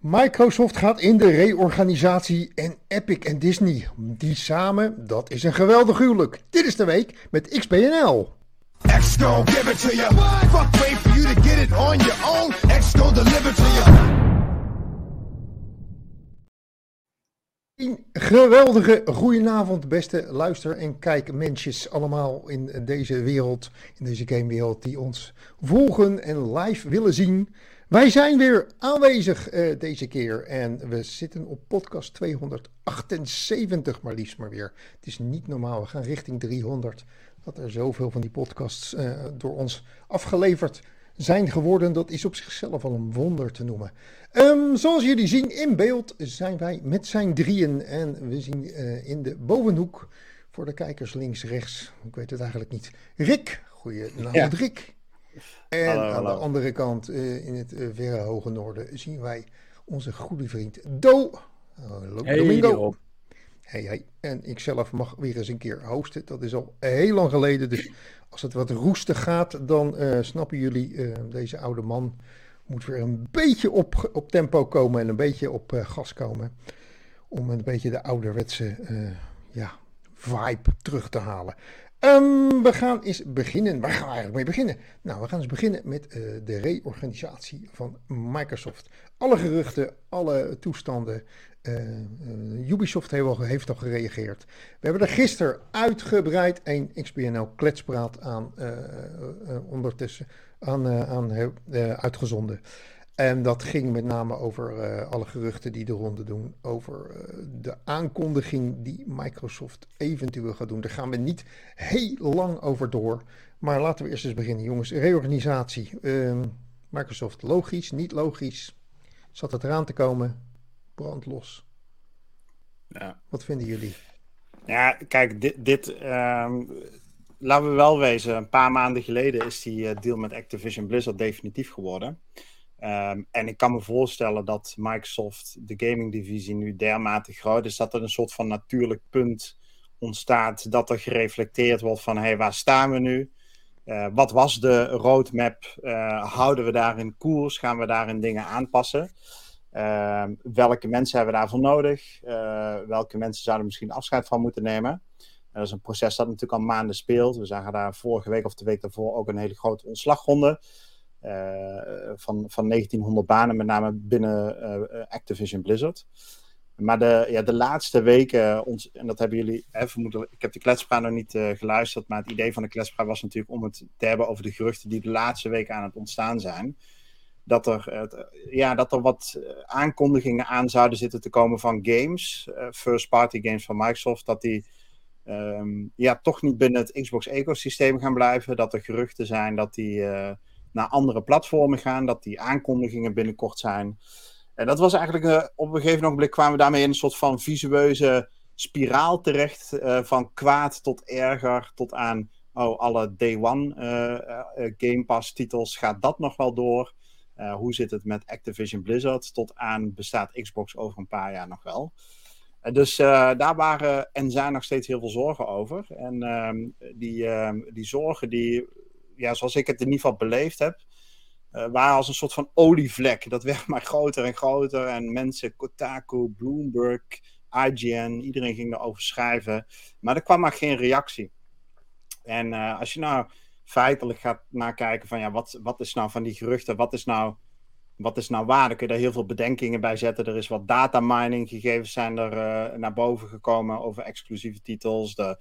Microsoft gaat in de reorganisatie en Epic en Disney, die samen, dat is een geweldig huwelijk. Dit is de week met XBNL. Give it to you. Fuck, wait for you to get it on your own. Deliver to you. Een geweldige goedenavond, beste luister- en kijkmensjes allemaal in deze wereld, in deze gamewereld, die ons volgen en live willen zien. Wij zijn weer aanwezig uh, deze keer en we zitten op podcast 278, maar liefst maar weer. Het is niet normaal, we gaan richting 300. Dat er zoveel van die podcasts uh, door ons afgeleverd zijn geworden, dat is op zichzelf al een wonder te noemen. Um, zoals jullie zien in beeld zijn wij met zijn drieën en we zien uh, in de bovenhoek voor de kijkers links, rechts, ik weet het eigenlijk niet, Rick. Goedenavond ja. Rick. En hallo, aan de andere kant, uh, in het uh, verre hoge noorden, zien wij onze goede vriend Do. Hallo hey, Domingo. Hey, hey. En ik zelf mag weer eens een keer hosten. Dat is al heel lang geleden. Dus als het wat roestig gaat, dan uh, snappen jullie, deze oude man moet weer een beetje op, op tempo komen en een beetje op gas komen. Om een beetje de ouderwetse ja, vibe terug te halen. Um, we gaan eens beginnen. Waar gaan we eigenlijk mee beginnen? Nou, we gaan eens beginnen met uh, de reorganisatie van Microsoft. Alle geruchten, alle toestanden. Uh, uh, Ubisoft heeft al, heeft al gereageerd. We hebben er gisteren uitgebreid een XBNL kletspraat aan ondertussen aan, aan uitgezonden. En dat ging met name over uh, alle geruchten die de ronde doen. Over uh, de aankondiging die Microsoft eventueel gaat doen. Daar gaan we niet heel lang over door. Maar laten we eerst eens beginnen, jongens. Reorganisatie. Uh, Microsoft, logisch, niet logisch. Zat het eraan te komen? Brandlos. Ja. Wat vinden jullie? Ja, kijk, dit. dit um, laten we wel wezen. Een paar maanden geleden is die uh, deal met Activision Blizzard definitief geworden. Um, en ik kan me voorstellen dat Microsoft, de gaming divisie, nu dermate groot is dat er een soort van natuurlijk punt ontstaat dat er gereflecteerd wordt van hé, hey, waar staan we nu? Uh, wat was de roadmap? Uh, houden we daarin koers? Gaan we daarin dingen aanpassen? Uh, welke mensen hebben we daarvoor nodig? Eh, welke mensen zouden misschien afscheid van moeten nemen? dat is een proces dat natuurlijk al maanden speelt. We zagen daar vorige week of de week daarvoor ook een hele grote ontslagronde. Eh, van, van 1900 banen, met name binnen eh, Activision Blizzard. Maar de, ja, de laatste weken, ons, en dat hebben jullie hè, vermoedelijk, ik heb de kletspraat nog niet geluisterd, maar het idee van de kletspraat was natuurlijk om het te hebben over de geruchten die de laatste weken aan het ontstaan zijn. Dat er, ja, dat er wat aankondigingen aan zouden zitten te komen van games, uh, first party games van Microsoft, dat die um, ja, toch niet binnen het Xbox ecosysteem gaan blijven. Dat er geruchten zijn dat die naar andere platformen gaan, dat die aankondigingen binnenkort zijn. En dat was eigenlijk uh, op een gegeven moment kwamen we daarmee in een soort van visueuze spiraal terecht. Uh, van kwaad tot erger, tot aan oh, alle day one uh, Game Pass titels. Gaat dat nog wel door? hoe zit het met Activision Blizzard? Tot aan bestaat Xbox over een paar jaar nog wel? dus daar waren en zijn nog steeds heel veel zorgen over. En ehm, die, ehm, die zorgen die ja, zoals ik het in ieder geval beleefd heb, uh, waren als een soort van olievlek. Dat werd maar groter en groter. En mensen, Kotaku, Bloomberg, IGN, iedereen ging erover schrijven. Maar er kwam maar geen reactie. En uh, als je nou feitelijk gaat nakijken van ja, wat, wat is nou van die geruchten, wat is nou, wat is nou waar? Dan kun je daar heel veel bedenkingen bij zetten. Er is wat data mining gegevens zijn er uh, naar boven gekomen over exclusieve titels. De,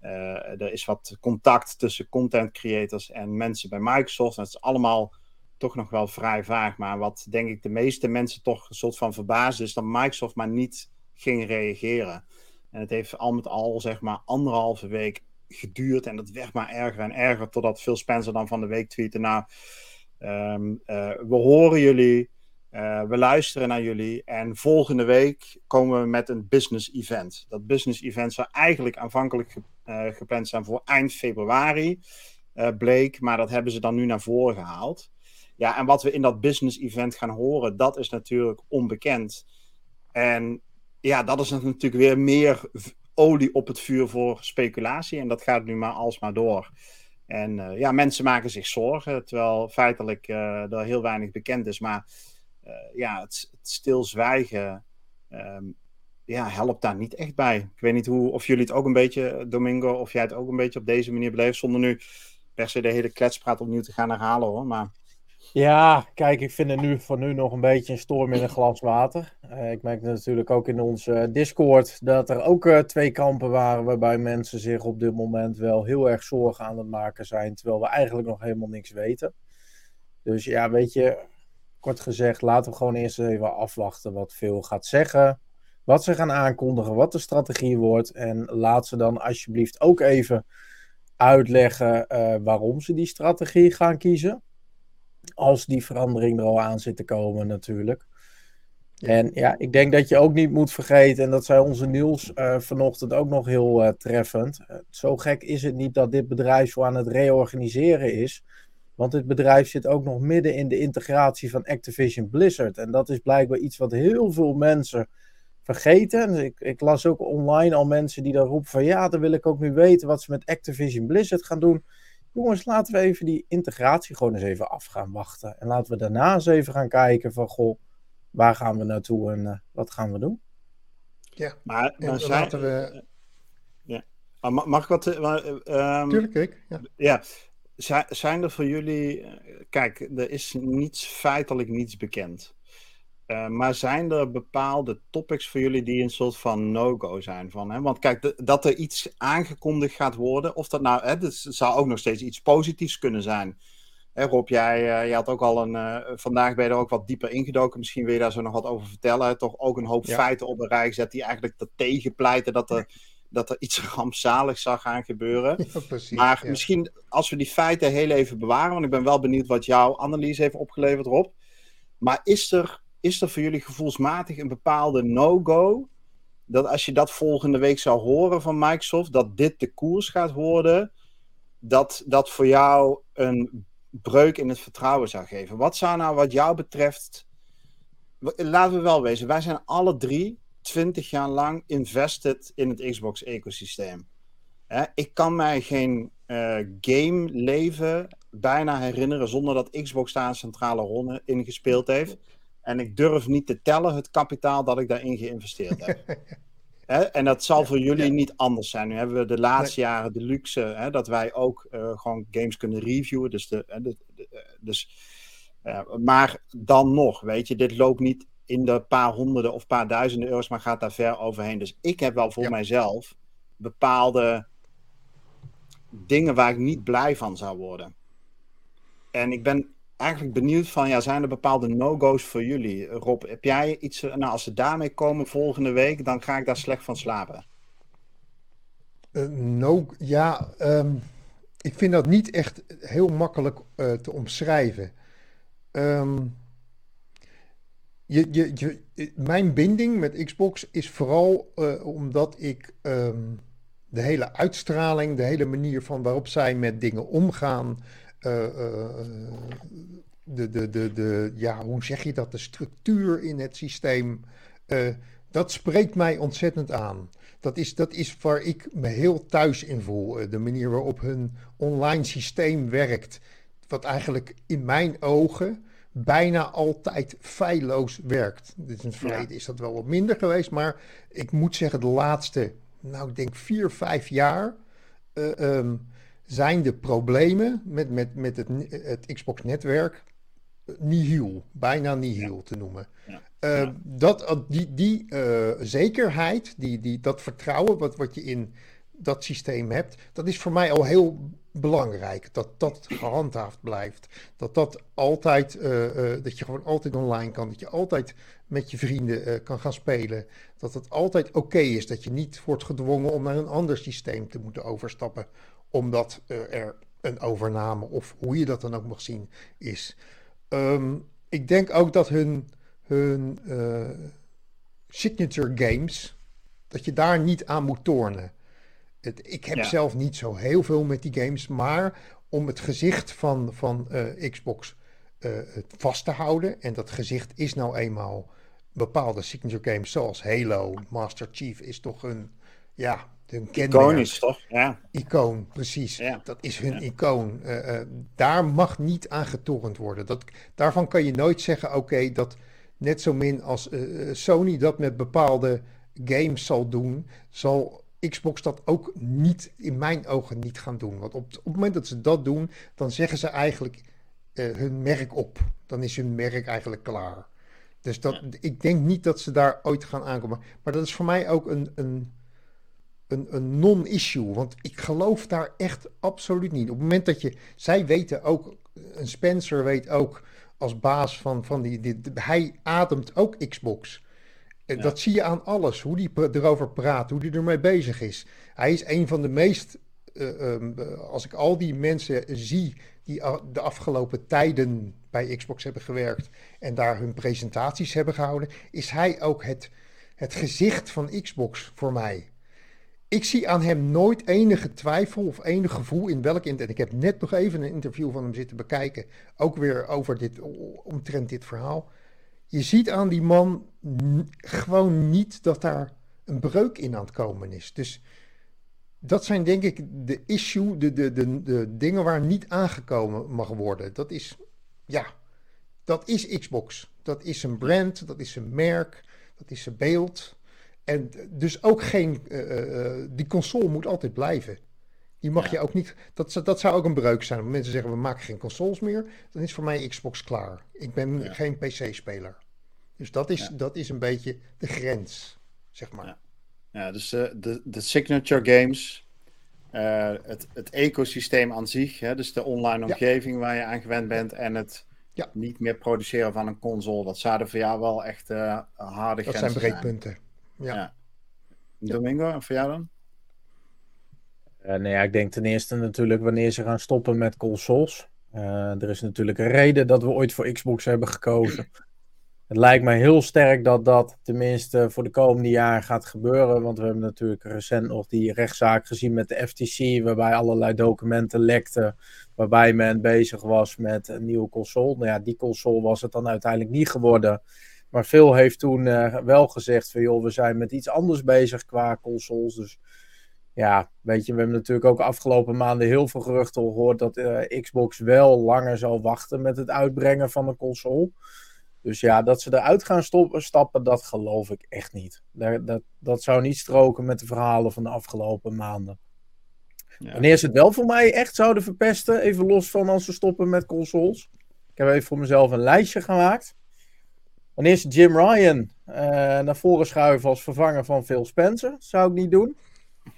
er is wat contact tussen content creators en mensen bij Microsoft. Dat is allemaal toch nog wel vrij vaag. Maar wat denk ik de meeste mensen toch een soort van verbaasd is dat Microsoft maar niet ging reageren. En het heeft al met al zeg maar anderhalve week geduurd. En dat werd maar erger en erger. Totdat Phil Spencer dan van de week tweette. Nou, um, uh, we horen jullie. Uh, we luisteren naar jullie en volgende week komen we met een business event. Dat business event zou eigenlijk aanvankelijk ge uh, gepland zijn voor eind februari, uh, bleek, maar dat hebben ze dan nu naar voren gehaald. Ja, en wat we in dat business event gaan horen, dat is natuurlijk onbekend. En ja, dat is natuurlijk weer meer olie op het vuur voor speculatie. En dat gaat nu maar alsmaar door. En ja, mensen maken zich zorgen, terwijl feitelijk er heel weinig bekend is. Maar ja, het, stilzwijgen ehm, ja, helpt daar niet echt bij. Ik weet niet hoe, of jullie het ook een beetje, Domingo, of jij het ook een beetje op deze manier beleeft, zonder nu per se de hele kletspraat opnieuw te gaan herhalen hoor. Maar... Ja, kijk, ik vind het nu voor nu nog een beetje een storm in een glas water. Uh, ik merk natuurlijk ook in onze Discord dat er ook uh, twee kampen waren waarbij mensen zich op dit moment wel heel erg zorgen aan het maken zijn, terwijl we eigenlijk nog helemaal niks weten. Dus ja, weet je, kort gezegd, laten we gewoon eerst even afwachten wat veel gaat zeggen wat ze gaan aankondigen, wat de strategie wordt. En laat ze dan alsjeblieft ook even uitleggen uh, waarom ze die strategie gaan kiezen. Als die verandering er al aan zit te komen, natuurlijk. En ja, ik denk dat je ook niet moet vergeten, en dat zei onze Niels uh, vanochtend ook nog heel uh, treffend. zo gek is het niet dat dit bedrijf zo aan het reorganiseren is. Want dit bedrijf zit ook nog midden in de integratie van Activision Blizzard. En dat is blijkbaar iets wat heel veel mensen vergeten. Dus ik, ik, las ook online al mensen die dan roepen van ja, dan wil ik ook nu weten wat ze met Activision Blizzard gaan doen. Jongens, laten we even die integratie gewoon eens even af gaan wachten. En laten we daarna eens even gaan kijken van goh, waar gaan we naartoe en uh, wat gaan we doen? Ja, maar, maar zijn, laten we... Ja. Mag ik wat... Uh, Tuurlijk, ik. Ja. ja. Zijn er voor jullie... Kijk, er is niets, feitelijk niets bekend. Uh, maar zijn er bepaalde topics voor jullie die een soort van no-go zijn? Van, hè? Want kijk, dat er iets aangekondigd gaat worden, of dat nou, hè, dat zou ook nog steeds iets positiefs kunnen zijn. Hè, Rob, jij, uh, jij had ook al een, uh, vandaag ben je er ook wat dieper ingedoken. Misschien wil je daar zo nog wat over vertellen. Toch ook een hoop ja. feiten op een rij gezet die eigenlijk tegen pleiten dat er, dat er iets rampzaligs zou gaan gebeuren. Ja, precies, maar misschien als we die feiten heel even bewaren, want ik ben wel benieuwd wat jouw analyse heeft opgeleverd, Rob. Maar is er is er voor jullie gevoelsmatig een bepaalde no-go? Dat als je dat volgende week zou horen van Microsoft, dat dit de koers gaat worden, dat dat voor jou een breuk in het vertrouwen zou geven. Wat zou nou wat jou betreft, laten we wel wezen, wij zijn alle drie 20 jaar lang invested in het Xbox-ecosysteem. Ik kan mij geen uh, game leven bijna herinneren zonder dat Xbox daar een centrale rol in gespeeld heeft. En ik durf niet te tellen het kapitaal dat ik daarin geïnvesteerd heb. en dat zal voor jullie niet anders zijn. Nu hebben we de laatste jaren de luxe dat wij ook uh, gewoon games kunnen reviewen. Dus de, de, de eh, dus, uh, maar dan nog, weet je, dit loopt niet in de paar honderden of paar duizenden euro's, maar gaat daar ver overheen. Dus ik heb wel voor ja. mijzelf bepaalde dingen waar ik niet blij van zou worden. En ik ben eigenlijk benieuwd van, ja, zijn er bepaalde no-go's voor jullie? Rob, heb jij iets, nou als ze daarmee komen volgende week, dan ga ik daar slecht van slapen. Uh, no, ja, um, ik vind dat niet echt heel makkelijk uh, te omschrijven. Um, je, je, mijn binding met Xbox is vooral uh, omdat ik um, de hele uitstraling, de hele manier van waarop zij met dingen omgaan, uh, de, de, de, de, ja, hoe zeg je dat, de structuur in het systeem, dat spreekt mij ontzettend aan. Dat is, dat is waar ik me heel thuis in voel. De manier waarop hun online systeem werkt, wat eigenlijk in mijn ogen bijna altijd feilloos werkt. Dus in het verleden ja. is dat wel wat minder geweest, maar ik moet zeggen, de laatste, nou ik denk vier, vijf jaar. Uh, um, zijn de problemen met, met, met het, het Xbox-netwerk nihil, bijna nihil ja. te noemen. Ja. Uh, ja. dat, die die uh, zekerheid, die, die, dat vertrouwen wat, wat je in dat systeem hebt, dat is voor mij al heel belangrijk. Dat dat gehandhaafd blijft. Dat dat altijd, uh, dat je gewoon altijd online kan. Dat je altijd met je vrienden kan gaan spelen. Dat het altijd oké is. Dat je niet wordt gedwongen om naar een ander systeem te moeten overstappen omdat er een overname, of hoe je dat dan ook mag zien, is. Um, ik denk ook dat hun, hun signature games, dat je daar niet aan moet tornen. Het, ik heb ja. zelf niet zo heel veel met die games, maar om het gezicht van, van uh, Xbox vast te houden, en dat gezicht is nou eenmaal bepaalde signature games zoals Halo, Master Chief is toch een, ja, hun Iconisch, toch? Ja. Icoon, precies. Ja. Dat is hun ja. icoon. Uh, uh, daar mag niet aan getornd worden. Dat, daarvan kan je nooit zeggen, oké, okay, dat, net zo min als eh, Sony dat met bepaalde games zal doen, zal Xbox dat ook niet, in mijn ogen, niet gaan doen. Want op, op het moment dat ze dat doen, dan zeggen ze eigenlijk uh, hun merk op. Dan is hun merk eigenlijk klaar. Dus dat, ik denk niet dat ze daar ooit gaan aankomen. Maar dat is voor mij ook een, een, een, een non-issue. Want ik geloof daar echt absoluut niet. Op het moment dat je. Zij weten ook. Een Spencer weet ook als baas van, van die, die, Hij ademt ook Xbox. Ja. Dat zie je aan alles. Hoe die erover praat. Hoe die ermee bezig is. Hij is een van de meest. Uh, um, als ik al die mensen zie die de afgelopen tijden bij Xbox hebben gewerkt en daar hun presentaties hebben gehouden, is hij ook het, het gezicht van Xbox voor mij. Ik zie aan hem nooit enige twijfel of enig gevoel in welk. En ik heb net nog even een interview van hem zitten bekijken. Ook weer over dit, omtrent dit verhaal. Je ziet aan die man gewoon niet dat daar een breuk in aan het komen is. Dus dat zijn denk ik de issue, de, de, de, de dingen waar niet aangekomen mag worden. Dat is, ja, dat is Xbox. Dat is een brand, dat is een merk, dat is een beeld. En dus ook geen, uh, uh, die console moet altijd blijven. Die mag ja. je ook niet, dat, dat zou ook een breuk zijn. Als mensen zeggen we maken geen consoles meer, dan is voor mij Xbox klaar. Ik ben ja. geen PC-speler. Dus dat is, ja. dat is een beetje de grens, zeg maar. Ja, dus uh, de, de signature games, uh, het, het ecosysteem aan zich, hè, dus de online omgeving waar je aan gewend bent en het ja. niet meer produceren van een console, dat zouden voor jou wel echt uh, harde dat grenzen zijn breekpunten. Ja. ja. Domingo, en voor jou dan? Uh, nou ja, ik denk ten eerste natuurlijk wanneer ze gaan stoppen met consoles. er is natuurlijk een reden dat we ooit voor Xbox hebben gekozen. Het lijkt mij heel sterk dat dat tenminste voor de komende jaren gaat gebeuren. Want we hebben natuurlijk recent nog die rechtszaak gezien met de FTC, waarbij allerlei documenten lekten. Waarbij men bezig was met een nieuwe console. Nou ja, die console was het dan uiteindelijk niet geworden. Maar Phil heeft toen uh, wel gezegd van joh, we zijn met iets anders bezig qua consoles. Dus ja, weet je, we hebben natuurlijk ook afgelopen maanden heel veel geruchten gehoord dat uh, Xbox wel langer zal wachten met het uitbrengen van een console. Dus ja, dat ze eruit gaan stoppen, stappen, dat geloof ik echt niet. Dat, dat, dat zou niet stroken met de verhalen van de afgelopen maanden. Ja. Wanneer ze het wel voor mij echt zouden verpesten, even los van als ze stoppen met consoles. Ik heb even voor mezelf een lijstje gemaakt. Wanneer ze Jim Ryan uh, naar voren schuiven als vervanger van Phil Spencer, zou ik niet doen.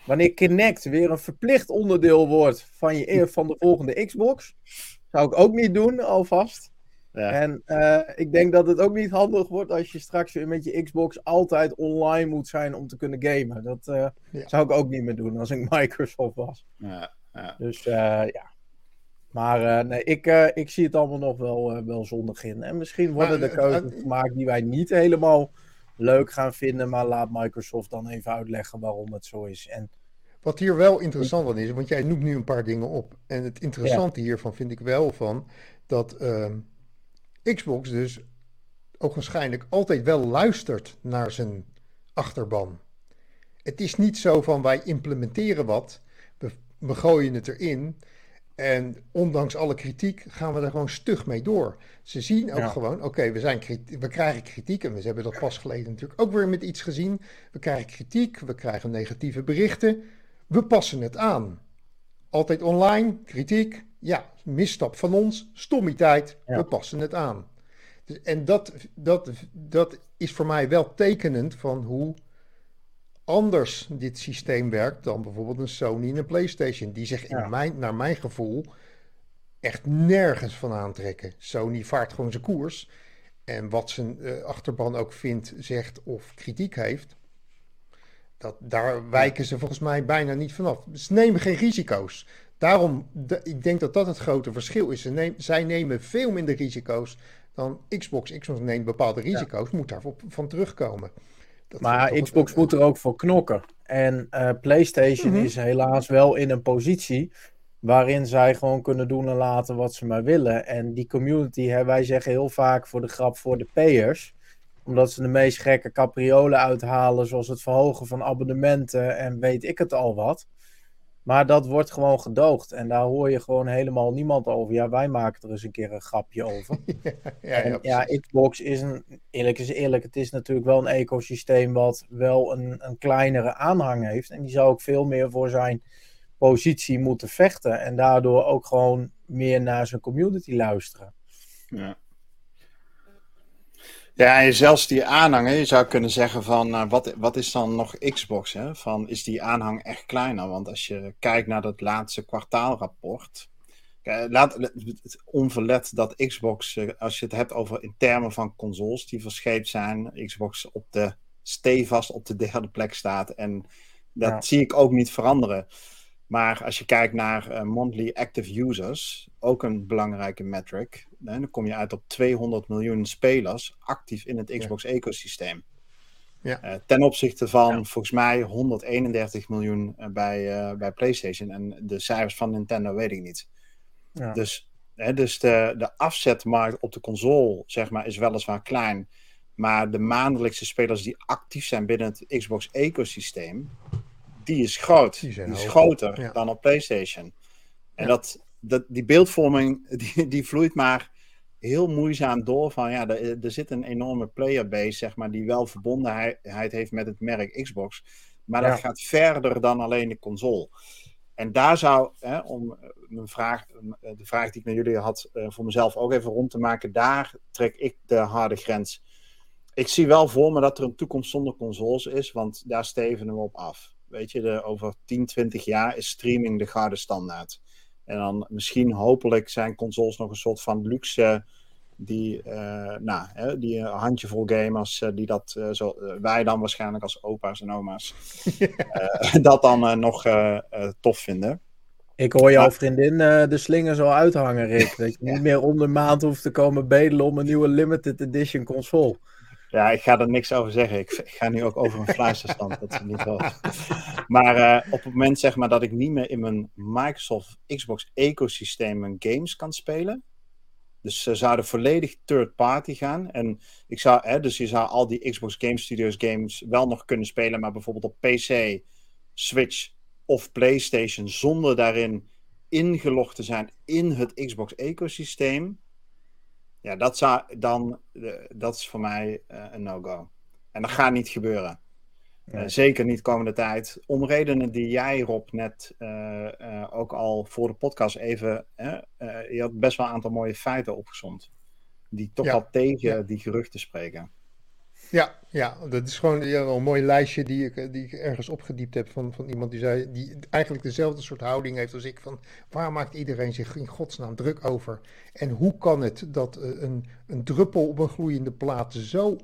Wanneer Kinect weer een verplicht onderdeel wordt van, je, van de volgende Xbox, zou ik ook niet doen, alvast. Ja. En uh, ik denk dat het ook niet handig wordt als je straks weer met je Xbox altijd online moet zijn om te kunnen gamen. Dat uh, ja. zou ik ook niet meer doen als ik Microsoft was. Ja, ja. Dus uh, ja. Maar nee, ik, ik zie het allemaal nog wel, wel zondig in. En misschien worden er keuzes gemaakt die wij niet helemaal leuk gaan vinden. Maar laat Microsoft dan even uitleggen waarom het zo is. En wat hier wel interessant aan is, want jij noemt nu een paar dingen op. En het interessante ja. hiervan vind ik wel van dat uh, Xbox dus ook waarschijnlijk altijd wel luistert naar zijn achterban. Het is niet zo van wij implementeren wat, we, we gooien het erin en ondanks alle kritiek gaan we er gewoon stug mee door. Ze zien ook ja. gewoon, oké, okay, we, zijn we krijgen kritiek en we hebben dat pas geleden natuurlijk ook weer met iets gezien. We krijgen kritiek, we krijgen negatieve berichten, we passen het aan. Altijd online, kritiek, ja, misstap van ons, stommiteit, ja. we passen het aan. Dus, en dat, dat, dat is voor mij wel tekenend van hoe anders dit systeem werkt dan bijvoorbeeld een Sony en een PlayStation. Die zich ja. in mijn, naar mijn gevoel echt nergens van aantrekken. Sony vaart gewoon zijn koers. En wat zijn uh, achterban ook vindt, zegt of kritiek heeft, dat, daar wijken ze volgens mij bijna niet vanaf. Ze nemen geen risico's. Daarom, de, ik denk dat dat het grote verschil is. Neem, zij nemen veel minder risico's dan Xbox. Xbox neemt bepaalde risico's, ja. moet daarvan van terugkomen. Dat maar Xbox moet er ook voor knokken. En uh, PlayStation mm-hmm. is helaas wel in een positie waarin zij gewoon kunnen doen en laten wat ze maar willen. En die community, hè, wij zeggen heel vaak voor de grap voor de payers omdat ze de meest gekke capriolen uithalen, zoals het verhogen van abonnementen en weet ik het al wat. Maar dat wordt gewoon gedoogd. En daar hoor je gewoon helemaal niemand over. Ja, wij maken er eens een keer een grapje over. ja, ja, en, ja, Xbox is een, eerlijk is eerlijk, het is natuurlijk wel een ecosysteem wat wel een, een kleinere aanhang heeft. En die zou ook veel meer voor zijn positie moeten vechten. En daardoor ook gewoon meer naar zijn community luisteren. Ja. Ja, en zelfs die aanhang, je zou kunnen zeggen van, uh, wat, wat is dan nog Xbox? Hè? Van, is die aanhang echt kleiner? Want als je kijkt naar dat laatste kwartaalrapport, laat, onverlet dat Xbox, uh, als je het hebt over in termen van consoles die verscheept zijn, Xbox op de stevast op de derde plek staat. En dat zie ik ook niet veranderen. Maar als je kijkt naar uh, monthly active users, ook een belangrijke metric, dan kom je uit op 200 miljoen spelers actief in het Xbox-ecosysteem. Ja. Uh, ten opzichte van volgens mij 131 miljoen uh, bij, bij PlayStation. En de cijfers van Nintendo weet ik niet. Ja. Dus, hè, dus de, de afzetmarkt op de console zeg maar, is weliswaar klein. Maar de maandelijkse spelers die actief zijn binnen het Xbox-ecosysteem, die is groot. Die, is groter dan op PlayStation. En dat, dat, die beeldvorming die, die vloeit maar heel moeizaam door van ja, er, er zit een enorme playerbase, zeg maar, die wel verbondenheid heeft met het merk Xbox. Maar dat gaat verder dan alleen de console. En daar zou, hè, om eh, mijn vraag, eh, de vraag die ik naar jullie had, uh, voor mezelf ook even rond te maken, daar trek ik de harde grens. Ik zie wel voor me dat er een toekomst zonder consoles is, want daar stevenen we op af. Weet je, de, over 10, 20 jaar is streaming de gouden standaard. En dan misschien hopelijk zijn consoles nog een soort van luxe die, uh, nou, hè, die een handjevol gamers uh, die dat, uh, zo, wij dan waarschijnlijk als opa's en oma's, dat dan nog tof vinden. Ik hoor jouw vriendin de slingers al uithangen, Rick. Dat je niet meer om de maand hoeft te komen bedelen om een nieuwe limited edition console. Ja, ik ga er niks over zeggen. Ik, ga nu ook over een fluisterstand. dat is niet zo. Maar uh, op het moment zeg maar, dat ik niet meer in mijn Microsoft Xbox ecosysteem mijn games kan spelen. Dus ze zouden volledig third party gaan. En ik zou, hè, dus je zou al die Xbox Game Studios games wel nog kunnen spelen. Maar bijvoorbeeld op PC, Switch of PlayStation. Zonder daarin ingelogd te zijn in het Xbox ecosysteem ja, dat, zou, dan, dat is voor mij uh, een no-go. En dat gaat niet gebeuren. Uh, zeker niet komende tijd. Om redenen die jij, Rob, net uh, ook al voor de podcast even. je had best wel een aantal mooie feiten opgezond. Die toch ja. al tegen ja. die geruchten spreken. Ja, ja, dat is gewoon een mooi lijstje die ik, die ik ergens opgediept heb van, van iemand die zei, die eigenlijk dezelfde soort houding heeft als ik. Van waar maakt iedereen zich in godsnaam druk over? En hoe kan het dat eh, een, een druppel op een gloeiende plaat zo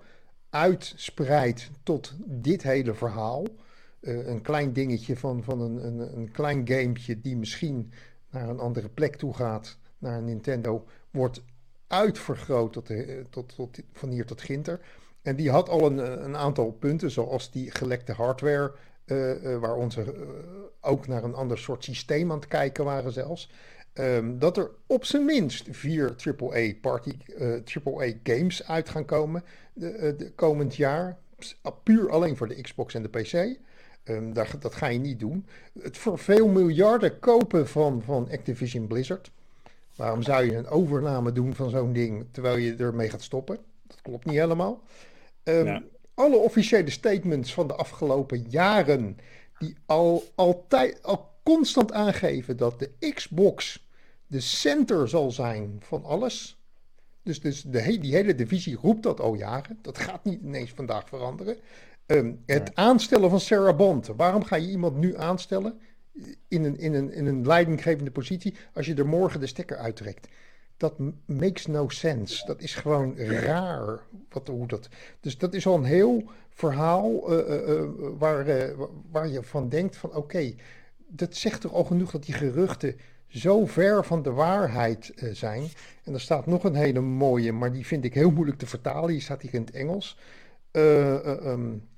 uitspreidt tot dit hele verhaal? Uh, een klein dingetje van, van een, een, een klein gamepje die misschien naar een andere plek toe gaat, naar Nintendo, wordt uitvergroot tot, de, tot, tot, van hier tot Ginter. En die had al een, een aantal punten, zoals die gelekte hardware, uh, uh, waar onze uh, ook naar een ander soort systeem aan het kijken waren zelfs. Um, dat er op zijn minst vier AAA, party, AAA games uit gaan komen de, komend jaar. Puur alleen voor de Xbox en de PC. Um, dat, dat ga je niet doen. Het voor veel miljarden kopen van, van Activision Blizzard. Waarom zou je een overname doen van zo'n ding terwijl je ermee gaat stoppen? Dat klopt niet helemaal. Um, Alle officiële statements van de afgelopen jaren, die al, altijd, al constant aangeven dat de Xbox de center zal zijn van alles. Dus, dus de, die hele divisie roept dat al jaren. Dat gaat niet ineens vandaag veranderen. Um, het aanstellen van Sarah Bond. Waarom ga je iemand nu aanstellen in een, in, een, in een leidinggevende positie als je er morgen de stekker uittrekt? Dat makes no sense. Dat is gewoon raar. Wat, hoe dat, dus dat is al een heel verhaal uh, uh, waar, waar je van denkt van oké, dat zegt toch al genoeg dat die geruchten zo ver van de waarheid zijn. En er staat nog een hele mooie, maar die vind ik heel moeilijk te vertalen. Die staat hier in het Engels. Um,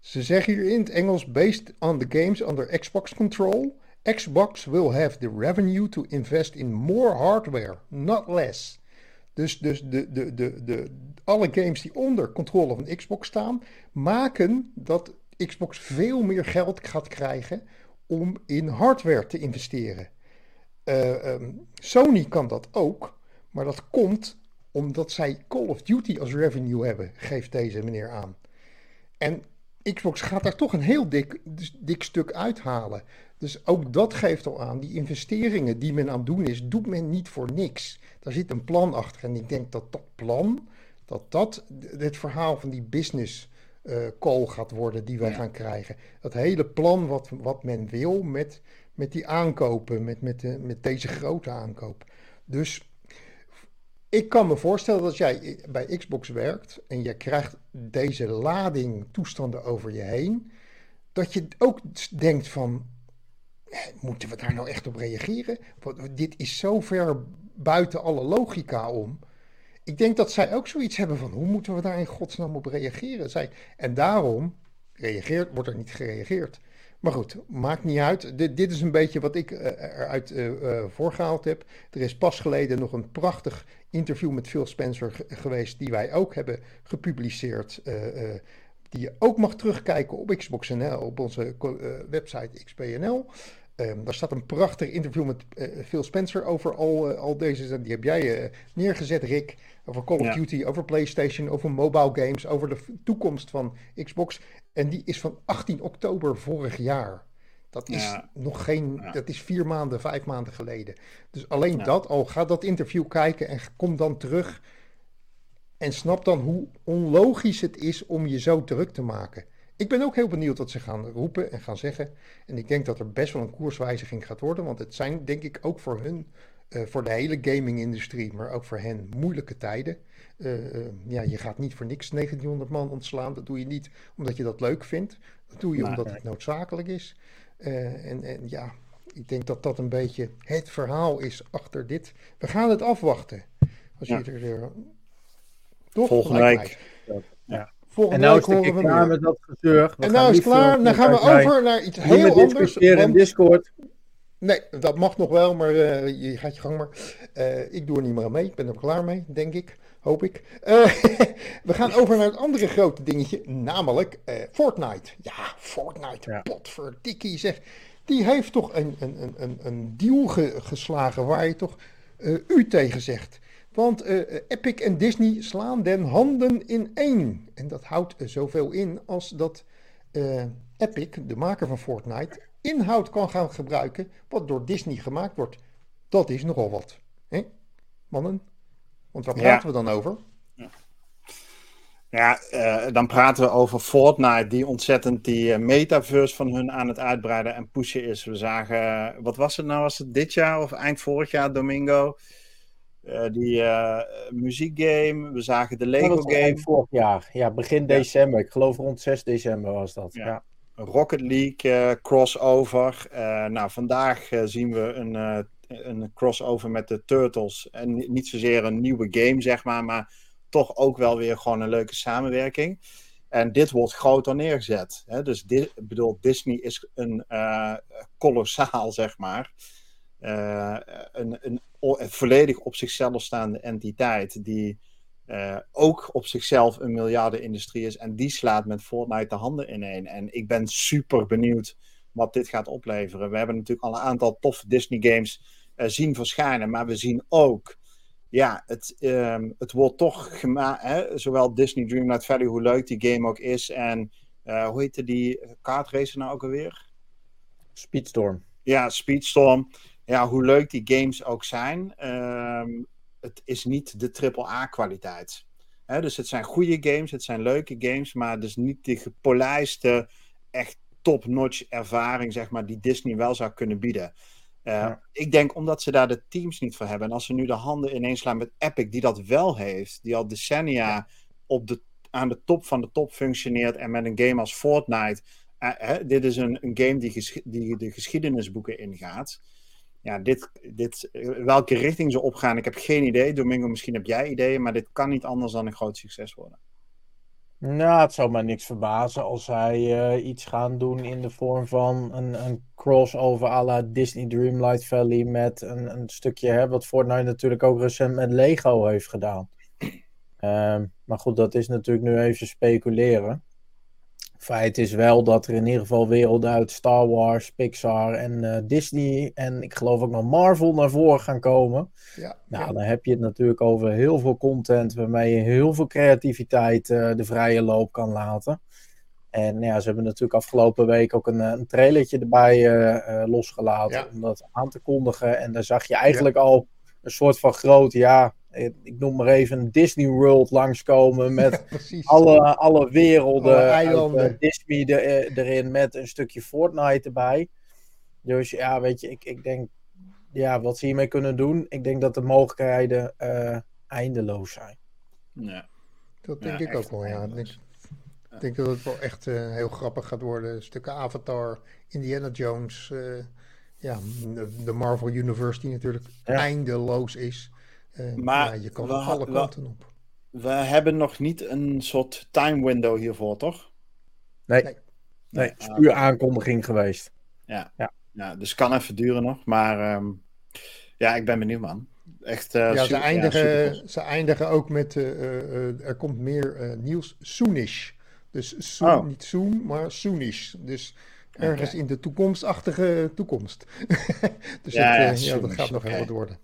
ze zeggen hier in het Engels, based on the games under Xbox control... Xbox will have the revenue to invest in more hardware, not less. Dus, dus de, de, de, de, alle games die onder controle van Xbox staan, maken dat Xbox veel meer geld gaat krijgen om in hardware te investeren. Uh, um, Sony kan dat ook, maar dat komt omdat zij Call of Duty als revenue hebben, geeft deze meneer aan. En Xbox gaat daar toch een heel dik, dik stuk uithalen. Dus ook dat geeft al aan, die investeringen die men aan het doen is, doet men niet voor niks. Daar zit een plan achter. En ik denk dat dat plan, dat dat het verhaal van die business uh, call gaat worden die wij gaan krijgen. Dat hele plan wat, wat men wil met, met die aankopen, met, met, de, met deze grote aankoop. Dus ik kan me voorstellen dat jij bij Xbox werkt en je krijgt deze lading toestanden over je heen. Dat je ook denkt van, moeten we daar nou echt op reageren? Dit is zo ver buiten alle logica om. Ik denk dat zij ook zoiets hebben van, hoe moeten we daar in godsnaam op reageren? Zij, en daarom reageert, wordt er niet gereageerd. Maar goed, maakt niet uit. Dit, is een beetje wat ik uh, eruit uh, voorgehaald heb. Er is pas geleden nog een prachtig interview met Phil Spencer geweest, die wij ook hebben gepubliceerd. die je ook mag terugkijken op Xbox.nl, op onze website XPNL. Um, daar staat een prachtig interview met Phil Spencer over al, al deze. Die heb jij neergezet, Rick. Over Call of Duty, over PlayStation, over mobile games, over de toekomst van Xbox. En die is van 18 oktober vorig jaar. Dat is nog geen, dat is vier maanden, vijf maanden geleden. Dus alleen dat, al ga dat interview kijken en kom dan terug. En snap dan hoe onlogisch het is om je zo druk te maken. Ik ben ook heel benieuwd wat ze gaan roepen en gaan zeggen. En ik denk dat er best wel een koerswijziging gaat worden. Want het zijn denk ik ook voor hun uh, voor de hele gaming-industrie, maar ook voor hen moeilijke tijden. Uh, uh, ja, je gaat niet voor niks 1900 man ontslaan. Dat doe je niet omdat je dat leuk vindt. Dat doe je maar, omdat het noodzakelijk is. en, en ja, ik denk dat dat een beetje het verhaal is achter dit. We gaan het afwachten. Als ja. je er, toch? Volgende week. Ja. Volgende en nou week is het klaar met dat gezeur. en nou is het klaar. Dan gaan we over naar iets heel anders. in Discord. Nee, dat mag nog wel, maar uh, je gaat je gang maar. Uh, ik doe er niet meer aan mee. Ik ben er klaar mee, denk ik. Hoop ik. Uh, we gaan over naar het andere grote dingetje, namelijk Fortnite. Ja, Fortnite, ja. potverdikkie zeg. Die heeft toch een, een, een, een deal ge, geslagen waar je toch u tegen zegt. Want Epic en Disney slaan den handen in één. En dat houdt zoveel in als dat Epic, de maker van Fortnite, inhoud kan gaan gebruiken wat door Disney gemaakt wordt. Dat is nogal wat. Hè? Mannen? Want waar praten we dan over? Ja, uh, dan praten we over Fortnite, die ontzettend die metaverse van hun aan het uitbreiden en pushen is. We zagen, wat was het nou, was het dit jaar of eind vorig jaar, Domingo? Die muziekgame, we zagen de Lego game. Vorig jaar, ja, begin december. Ik geloof rond 6 december was dat. ja. ja. Rocket League uh, crossover. Nou, vandaag zien we een, een crossover met de Turtles. En niet zozeer een nieuwe game, zeg maar, maar toch ook wel weer gewoon een leuke samenwerking. En dit wordt groter neergezet. Hè? Dus dit, bedoel, Disney is een kolossaal, zeg maar. Een, een, een volledig op zichzelf staande entiteit die uh, ook op zichzelf een miljardenindustrie is. En die slaat met Fortnite de handen ineen. En ik ben super benieuwd wat dit gaat opleveren. We hebben natuurlijk al een aantal toffe Disney games uh, zien verschijnen. Maar we zien ook, ja, het, uh, het wordt toch gemaakt. Zowel Disney Dreamlight Valley, hoe leuk die game ook is. En uh, hoe heette die kaartracer nou ook alweer? Speedstorm. Ja, Speedstorm. Ja, hoe leuk die games ook zijn. Ehm, het is niet de AAA-kwaliteit. Dus het zijn goede games, het zijn leuke games, maar dus niet de gepolijste, echt top-notch ervaring, zeg maar, die Disney wel zou kunnen bieden. Uh, Ik denk omdat ze daar de teams niet voor hebben. En als ze nu de handen ineens slaan met Epic, die dat wel heeft, die al decennia op de, aan de top van de top functioneert en met een game als Fortnite. Uh, dit is een, een game die, die de geschiedenisboeken ingaat ja, dit, dit, welke richting ze opgaan, ik heb geen idee. Domingo, misschien heb jij ideeën, maar dit kan niet anders dan een groot succes worden. Nou, het zou mij niks verbazen als zij uh, iets gaan doen in de vorm van een, een crossover à la Disney Dreamlight Valley met een, een stukje, hè, wat Fortnite natuurlijk ook recent met Lego heeft gedaan. Uh, maar goed, dat is natuurlijk nu even speculeren. Feit is wel dat er in ieder geval werelden uit Star Wars, Pixar en uh, Disney en ik geloof ook nog Marvel naar voren gaan komen. Ja, nou, ja. dan heb je het natuurlijk over heel veel content waarmee je heel veel creativiteit uh, de vrije loop kan laten. En ja, ze hebben natuurlijk afgelopen week ook een, een trailertje erbij uh, losgelaten Ja. om dat aan te kondigen. En daar zag je eigenlijk al een soort van groot, ja, ik noem maar even Disney World langskomen met alle, alle werelden, Alle uit, eilanden. eh, Disney eh, erin met een stukje Fortnite erbij. Dus ja, weet je, ik, ik denk, ja, wat ze hiermee kunnen doen, ik denk dat de mogelijkheden eh, eindeloos zijn. Ja. Dat denk Ja, ik ook wel, ja. Ik denk, eindeloos. ik denk dat het wel echt eh, heel grappig gaat worden. Stukken Avatar, Indiana Jones, eh, ja, de- de Marvel Universe die natuurlijk Ja. eindeloos is. Eh, Maar ja, je kan we alle we- kanten op. We hebben nog niet een soort time window hiervoor, toch? Nee, Nee. nee, Ah, is puur aankondiging geweest. Ja, dus kan even duren nog. Maar ehm, ja, ik ben benieuwd, man. Echt. eh, ja, ze super- eindigen, supercool. ze eindigen ook met, eh, er komt meer eh, nieuws soonish. Dus soon, Oh. niet soon, maar soonish. Dus ergens in de toekomstachtige toekomst. dus Ja, het, ja, ja, dat gaat nog heel wat worden.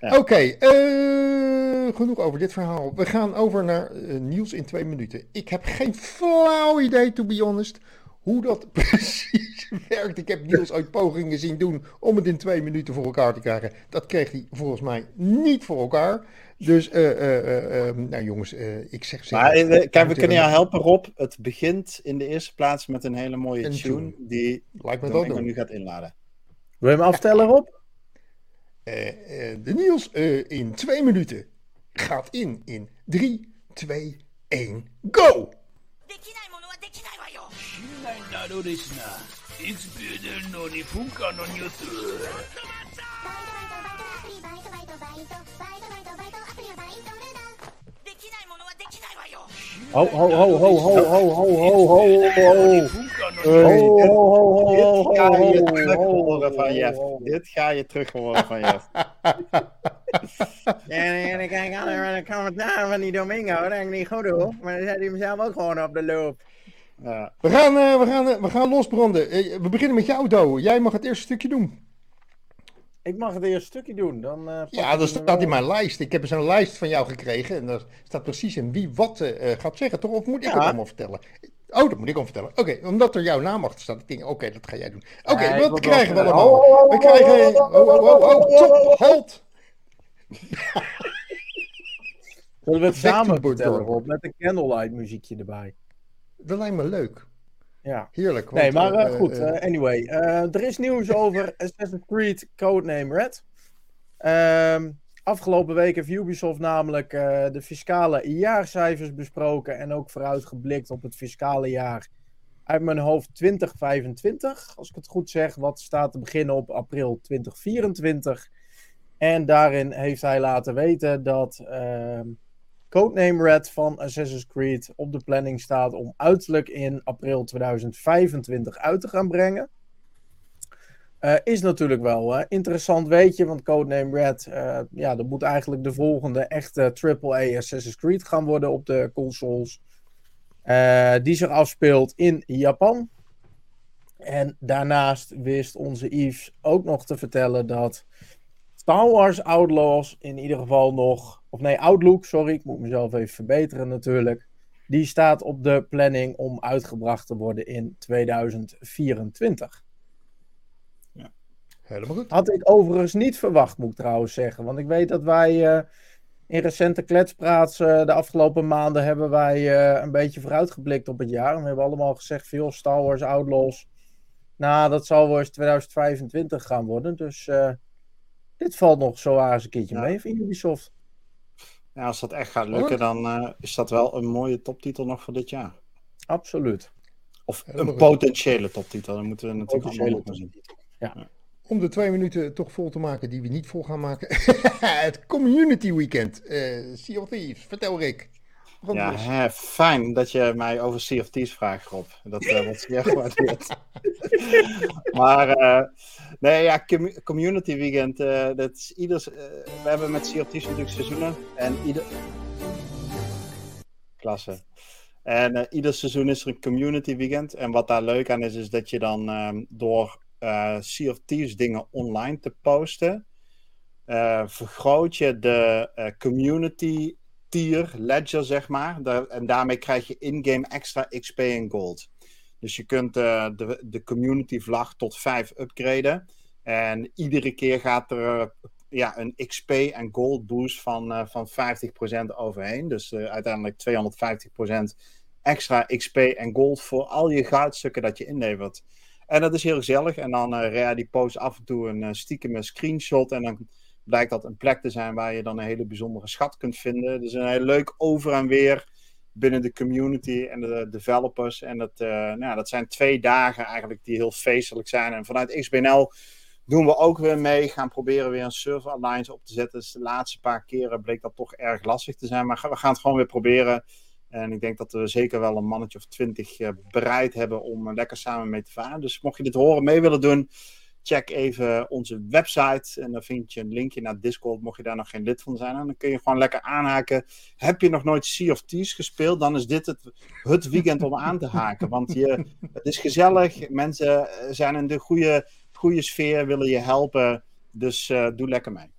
Ja. Oké, eh, genoeg over dit verhaal. We gaan over naar eh, nieuws in twee minuten. Ik heb geen flauw idee, to be honest, hoe dat precies werkt. Ik heb Niels uit pogingen zien doen om het in twee minuten voor elkaar te krijgen. Dat kreeg hij volgens mij niet voor elkaar. Dus, eh, eh, eh, eh, nou jongens, eh, ik zeg... Maar we- kijk, we kunnen jou helpen, Rob. Het begint in de eerste plaats met een hele mooie Een tune, tune. die Lijkt me dat nu gaat inladen. Wil je hem aftellen, Rob? Eh, eh, de Niels eh, in twee minuten gaat in in 3, 2, 1, go! できないものはできないわよ信頼などですないつビューデルの日本間のニュースできないものはできないわよ Ho, ho, ho, ho, ho, ho, ho, ho, ho, ho. 日 Ho, ho, ho, ho, ho, ho, ho, ho, ho, ho. Ho, ho, ho, van Jeff. Dit ga je terug horen van Jeff. en, ik kijk altijd naar de commentaar van die Domingo. Dat ik niet goed. Maar dan zet hij mezelf ook gewoon op de loop. Ja. We, gaan, uh, we, gaan, uh, we gaan losbranden. Uh, we beginnen met jou, Do. Jij mag het eerste stukje doen. Ik mag het eerste stukje doen. Dan, eh, Ja, dat staat in mijn lijst. Ik heb zo'n lijst van jou gekregen. En daar staat precies in wie wat eh, gaat zeggen, toch? Of moet ik Ja. het allemaal vertellen? Oh, dat moet ik allemaal vertellen. Oké, omdat er jouw naam achter staat. Ik denk, oké, dat ga jij doen. Oké, Nee, ik wat krijgen we allemaal? Oh, oh, oh, We krijgen... oh, Oh, oh, oh, oh, stop, halt! Zullen we het samen vertellen, Rob? Met een candlelight muziekje erbij. Dat lijkt me leuk. Ja. Heerlijk. Nee, maar eh, eh, goed. eh, anyway, er is nieuws over Assassin's Creed Codename Red. Ehm, afgelopen week heeft Ubisoft namelijk de fiscale jaarcijfers besproken en ook vooruitgeblikt op het fiscale jaar uit mijn hoofd 2025, als ik het goed zeg, wat staat te beginnen op april 2024. En daarin heeft hij laten weten dat ehm, Codename Red van Assassin's Creed op de planning staat om uiterlijk in april 2025 uit te gaan brengen. Eh, is natuurlijk wel interessant weetje, want Codename Red, eh, ja, dat moet eigenlijk de volgende echte AAA Assassin's Creed gaan worden op de consoles. Eh, die zich afspeelt in Japan. En daarnaast wist onze Yves ook nog te vertellen dat Star Wars Outlaws in ieder geval nog, of nee, Outlook, sorry, ik moet mezelf even verbeteren natuurlijk. Die staat op de planning om uitgebracht te worden in 2024. Helemaal goed. Had ik overigens niet verwacht, moet ik trouwens zeggen. Want ik weet dat wij eh, in recente kletspraats eh, de afgelopen maanden hebben wij eh, een beetje vooruitgeblikt op het jaar. En we hebben allemaal gezegd, veel Star Wars Outlaws. Nou, dat zal wel eens 2025 gaan worden. Dus dit valt nog zo eens een keertje Ja. mee van Ubisoft. Ja, als dat echt gaat lukken, dan eh, is dat wel een mooie toptitel nog voor dit jaar. Absoluut. Of Helemaal een potentiële toptitel. Dan moeten we natuurlijk allemaal nog zien. Om de twee minuten toch vol te maken die we niet vol gaan maken. het Community Weekend. eh sea of Thieves. Vertel Rick. Ja, hè, fijn dat je mij over Thieves vraagt, Rob. Dat eh, wordt zeer gewaardeerd. maar eh, nee, ja, com- Community Weekend, eh, dat is ieders, we hebben met Thieves natuurlijk seizoenen. En ieder... Klasse. En ieder seizoen is er een community weekend. En wat daar leuk aan is, is dat je dan ehm, door Thieves dingen online te posten, vergroot je de community tier, ledger zeg maar. Daar- en daarmee krijg je in-game extra XP en gold. Dus je kunt eh, de, de community vlag tot 5 upgraden. En iedere keer gaat er ja, een XP en gold boost van, eh, van 50% overheen. Dus eh, uiteindelijk 250% extra XP en gold voor al je goudstukken dat je inlevert. En dat is heel gezellig. En dan Rea die post af en toe een uh, stiekem screenshot. En dan blijkt dat een plek te zijn waar je dan een hele bijzondere schat kunt vinden. Dus een heel leuk over en weer binnen de community en de developers. En dat, eh, nou, dat zijn twee dagen eigenlijk die heel feestelijk zijn. En vanuit XBNL doen we ook weer mee. Gaan proberen weer een server alliance op te zetten. Dus de laatste paar keren bleek dat toch erg lastig te zijn. Maar we gaan het gewoon weer proberen. En ik denk dat we zeker wel een mannetje of twintig eh, bereid hebben om er lekker samen mee te varen. Dus mocht je dit horen, mee willen doen, check even onze website. En dan vind je een linkje naar Discord, mocht je daar nog geen lid van zijn. En dan kun je gewoon lekker aanhaken. Heb je nog nooit Sea of Thieves gespeeld, dan is dit het, het weekend om aan te haken. Want je, het is gezellig, mensen zijn in de goede, goede sfeer, willen je helpen. Dus eh, doe lekker mee.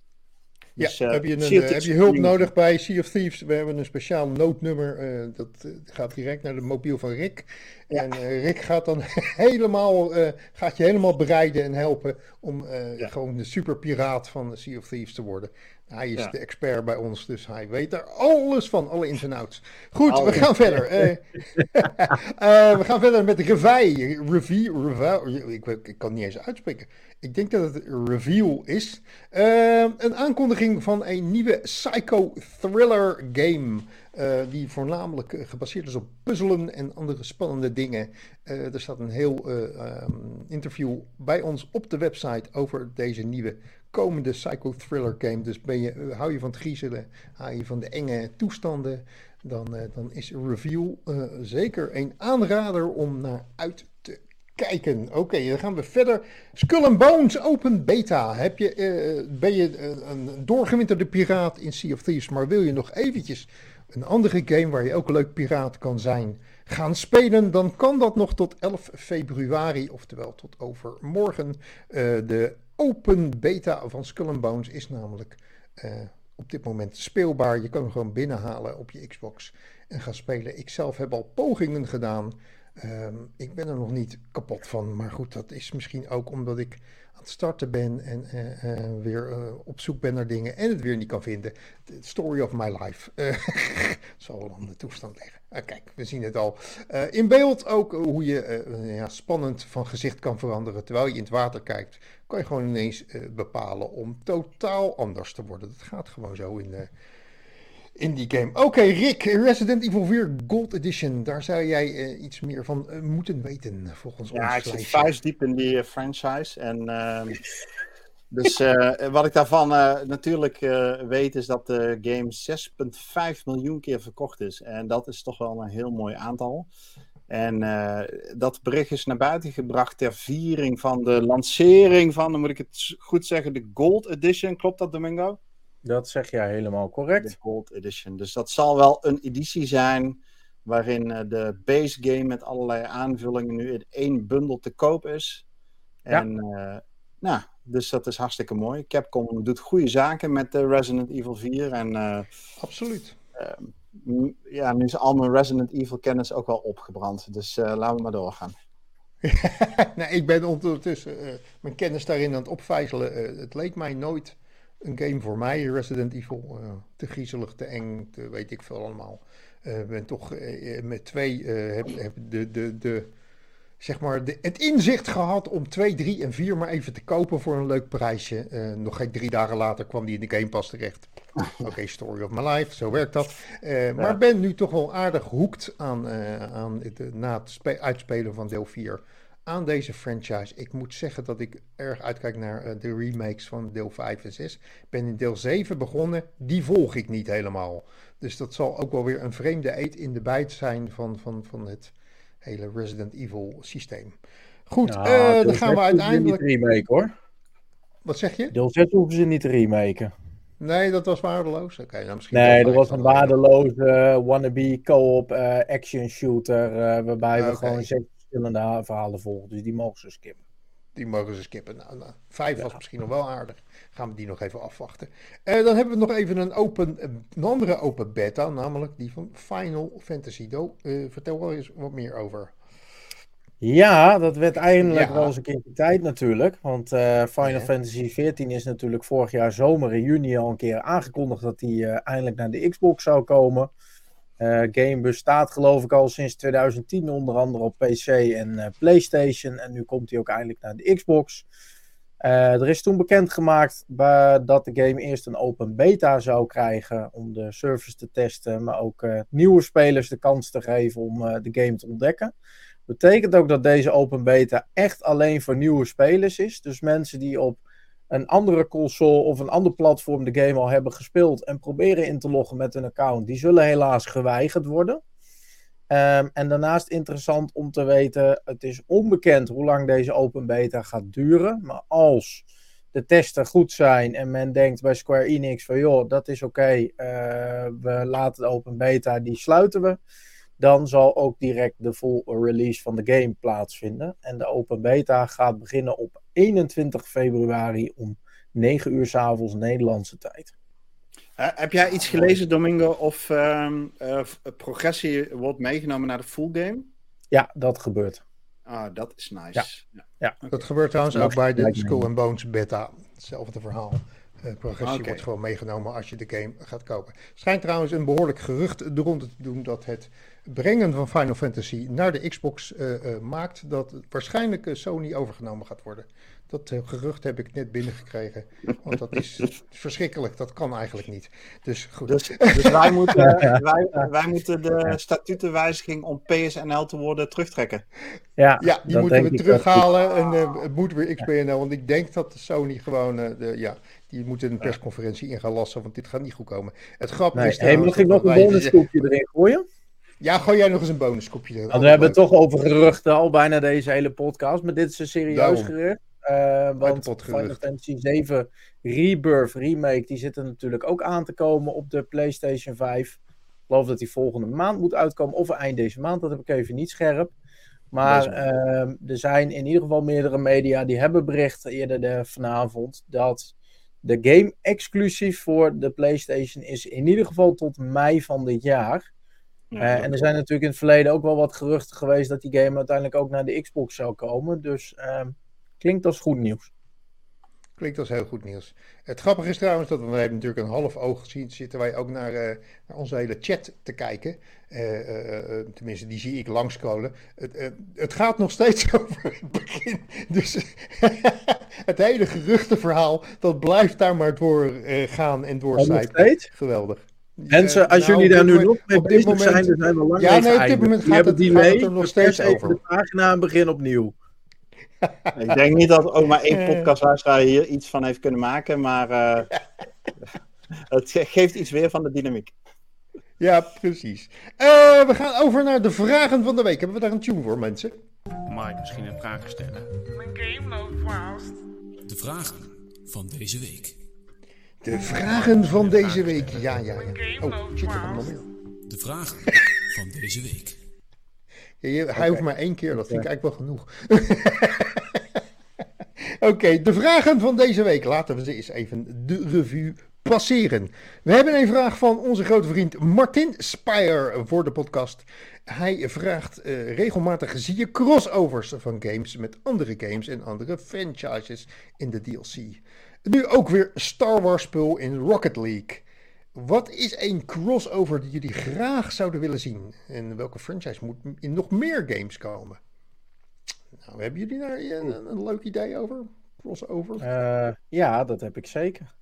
Ja, Dus, eh, heb, je een, eh, heb je hulp nodig bij Sea of Thieves? We hebben een speciaal noodnummer. eh, dat gaat direct naar de mobiel van Rick. Ja. En Rick gaat dan helemaal, gaat je helemaal bereiden en helpen om Ja. gewoon de superpiraat van Sea of Thieves te worden. Hij is Ja. de expert bij ons, dus hij weet daar alles van, alle ins en outs. Goed, we gaan verder. We gaan verder met Revij. Review, review, ik, ik kan het niet eens uitspreken. Ik denk dat het Reveal is. Eh, een aankondiging van een nieuwe psycho-thriller game. eh, die voornamelijk eh, gebaseerd is op puzzelen en andere spannende dingen. Eh, er staat een heel eh, ehm, interview bij ons op de website over deze nieuwe komende psycho-thriller game. Dus ben je, hou je van het griezelen, hou je van de enge toestanden, dan, dan is Reveal zeker een aanrader om naar uit kijken. Oké, dan gaan we verder. Skull and Bones Open Beta. Heb je, eh, ben je eh, een doorgewinterde piraat in Sea of Thieves, maar wil je nog eventjes een andere game waar je ook een leuk piraat kan zijn gaan spelen, dan kan dat nog tot 11 februari, oftewel tot overmorgen. Eh, de open beta van Skull and Bones is namelijk op dit moment speelbaar. Je kan hem gewoon binnenhalen op je Xbox en gaan spelen. Ik zelf heb al pogingen gedaan. Ehm, ik ben er nog niet kapot van, maar goed, dat is misschien ook omdat ik aan het starten ben en eh, eh, weer eh, op zoek ben naar dingen en het weer niet kan vinden. The story of my life. Zal wel aan de toestand liggen. Kijk, we zien het al. In beeld ook hoe je ja, spannend van gezicht kan veranderen terwijl je in het water kijkt. Kan je gewoon ineens bepalen om totaal anders te worden. Dat gaat gewoon zo in de, in die game. Oké, Rick, Resident Evil 4 Gold Edition. Daar zou jij eh, iets meer van eh, moeten weten, volgens Ja, ons. ik zit vuistdiep in die eh, franchise. En, ehm, dus wat ik daarvan natuurlijk weet, is dat de game 6,5 miljoen keer verkocht is. En dat is toch wel een heel mooi aantal. En dat bericht is naar buiten gebracht ter viering van de lancering van, dan moet ik het goed zeggen, de Gold Edition. Klopt dat, Domingo? Dat zeg jij helemaal De correct. Gold Edition. Dus dat zal wel een editie zijn waarin eh, de base game met allerlei aanvullingen nu in één bundel te koop is. En eh, nou, dus dat is hartstikke mooi. Capcom doet goede zaken met eh, Resident Evil 4. En eh, Absoluut. ja, nu is al mijn Resident Evil kennis ook wel opgebrand. Dus eh, laten we maar doorgaan. nou, ik ben ondertussen eh, mijn kennis daarin aan het opvijzelen. Eh, het leek mij nooit een game voor mij, Resident Evil. eh, te griezelig, te eng, te weet ik veel allemaal. Ik ben toch eh, met twee heb, heb de, de, de, zeg maar de, het inzicht gehad om 2, 3 en 4 maar even te kopen voor een leuk prijsje. Nog geen drie dagen later kwam die in de Game Pass terecht. Oké, story of my life, zo werkt dat. Maar ben nu toch wel aardig hoekt aan, aan het, na het spe- uitspelen van deel 4 aan deze franchise. Ik moet zeggen dat ik erg uitkijk naar eh, de remakes van deel 5 en 6. Ik ben in deel 7 begonnen, die volg ik niet helemaal. Dus dat zal ook wel weer een vreemde eet in de bijt zijn van, van, van het hele Resident Evil systeem. Goed, eh, dan gaan we uiteindelijk... Niet te remaken hoor. Wat zeg je? Deel 6 hoeven ze niet te remaken. Nee, dat was waardeloos. Oké, nou misschien Nee, er was een waardeloze eh, wannabe co-op action shooter. waarbij we Oké. gewoon zes verschillende ha- verhalen volgen. Dus die mogen ze skippen. Die mogen ze skippen. Nou, nou, vijf was misschien nog wel aardig. Gaan we die nog even afwachten. Eh, dan hebben we nog even een, open, een andere open beta, namelijk die van Final Fantasy. Do, eh, vertel wel eens wat meer over. Ja, dat werd eindelijk Ja. wel eens een keertje tijd natuurlijk. Want eh, Final Ja. Fantasy XIV is natuurlijk vorig jaar zomer in juni al een keer aangekondigd dat die eindelijk naar de Xbox zou komen. Eh game bestaat geloof ik al sinds 2010 onder andere op PC en eh, PlayStation. En nu komt hij ook eindelijk naar de Xbox. Eh, er is toen bekendgemaakt dat de game eerst een open beta zou krijgen om de service te testen, maar ook nieuwe spelers de kans te geven om de game te ontdekken. Betekent ook dat deze open beta echt alleen voor nieuwe spelers is. Dus mensen die op een andere console of een ander platform de game al hebben gespeeld en proberen in te loggen met een account, die zullen helaas geweigerd worden. Ehm, en daarnaast interessant om te weten, het is onbekend hoe lang deze open beta gaat duren. Maar als de testen goed zijn en men denkt bij Square Enix van joh, dat is oké, eh, we laten de open beta, die sluiten we. Dan zal ook direct de full release van de game plaatsvinden. En de open beta gaat beginnen op 21 februari om 9 uur s avonds Nederlandse tijd. Eh, heb jij iets gelezen, Domingo, of ehm, eh, progressie wordt meegenomen naar de full game? Ja, dat gebeurt. Ah, dat is nice. Ja. Ja. Dat gebeurt trouwens Dat ook bij de Skull niet. and Bones beta. Hetzelfde verhaal. Eh, progressie wordt gewoon meegenomen als je de game gaat kopen. Schijnt trouwens een behoorlijk gerucht de ronde te doen dat het brengen van Final Fantasy naar de Xbox eh, eh, maakt dat waarschijnlijk eh, Sony overgenomen gaat worden. Dat gerucht heb ik net binnengekregen. Want dat is verschrikkelijk. Dat kan eigenlijk niet. Dus goed. Dus, dus wij, moeten, wij, wij moeten de statutenwijziging om PSNL te worden terugtrekken. Ja, Ja, die dat moeten we terughalen. En eh, het moet weer XBNL. Want ik denk dat Sony gewoon. de, ja, die moeten een persconferentie in gaan lassen. Want dit gaat niet goed komen. Het grap Nee, is. hey, mag ik nog een wij- bonuskoepje erin gooien? Ja, gooi jij nog eens een bonuskoepje erin. Want we hebben het toch over geruchten al bijna deze hele podcast. Maar dit is een serieus gerucht. Eh, want Final. Fantasy 7 Rebirth Remake, die zit er natuurlijk ook aan te komen op de PlayStation 5. Ik geloof dat die volgende maand moet uitkomen. Of eind deze maand, dat heb ik even niet scherp. Maar ehm, er zijn in ieder geval meerdere media die hebben bericht eerder de, vanavond dat de game exclusief voor de PlayStation is in ieder geval tot mei van dit jaar. Ja, Eh, en er zijn natuurlijk in het verleden ook wel wat geruchten geweest dat die game uiteindelijk ook naar de Xbox zou komen. Dus ehm, klinkt als goed nieuws. Klinkt als heel goed nieuws. Het grappige is trouwens dat we, we hebben natuurlijk een half oog gezien. Zitten wij ook naar, eh, naar onze hele chat te kijken. Eh, eh, tenminste, die zie ik langscrollen. Het, het gaat nog steeds over het begin. Dus het hele geruchtenverhaal, dat blijft daar maar door eh, gaan en steeds? Geweldig. Mensen, als nou, jullie op daar nu moment- nog mee op dit bezig zijn, moment- dan zijn we lang Ja, nee, op dit moment gaat het- die gaat mee, het er nog steeds over. de pagina en begin opnieuw. Ik denk niet dat ook maar één podcastluisteraar hier iets van heeft kunnen maken, maar eh, het ge- geeft iets weer van de dynamiek. Ja, precies. Eh, we gaan over naar de vragen van de week. Hebben we daar een tune voor, mensen? Ik misschien een vraag stellen? Mijn game loopt vast. De vragen van deze week. De vragen van deze week. Ja, ja, ja. Oh, shit, er komt nog meer. De vragen van deze week. Hij hoeft maar één keer, dat vind ik eigenlijk wel genoeg. Oké, de vragen van deze week. Laten we ze eens even de revue passeren. We hebben een vraag van onze grote vriend Martin Spire voor de podcast. Hij vraagt eh, regelmatig, zie je crossovers van games met andere games en andere franchises in de DLC? Nu ook weer Star Wars spul in Rocket League. Wat is een crossover die jullie graag zouden willen zien? En welke franchise moet in nog meer games komen? Nou, hebben jullie daar een, een leuk idee over? Crossover? Eh, ja, dat heb ik zeker.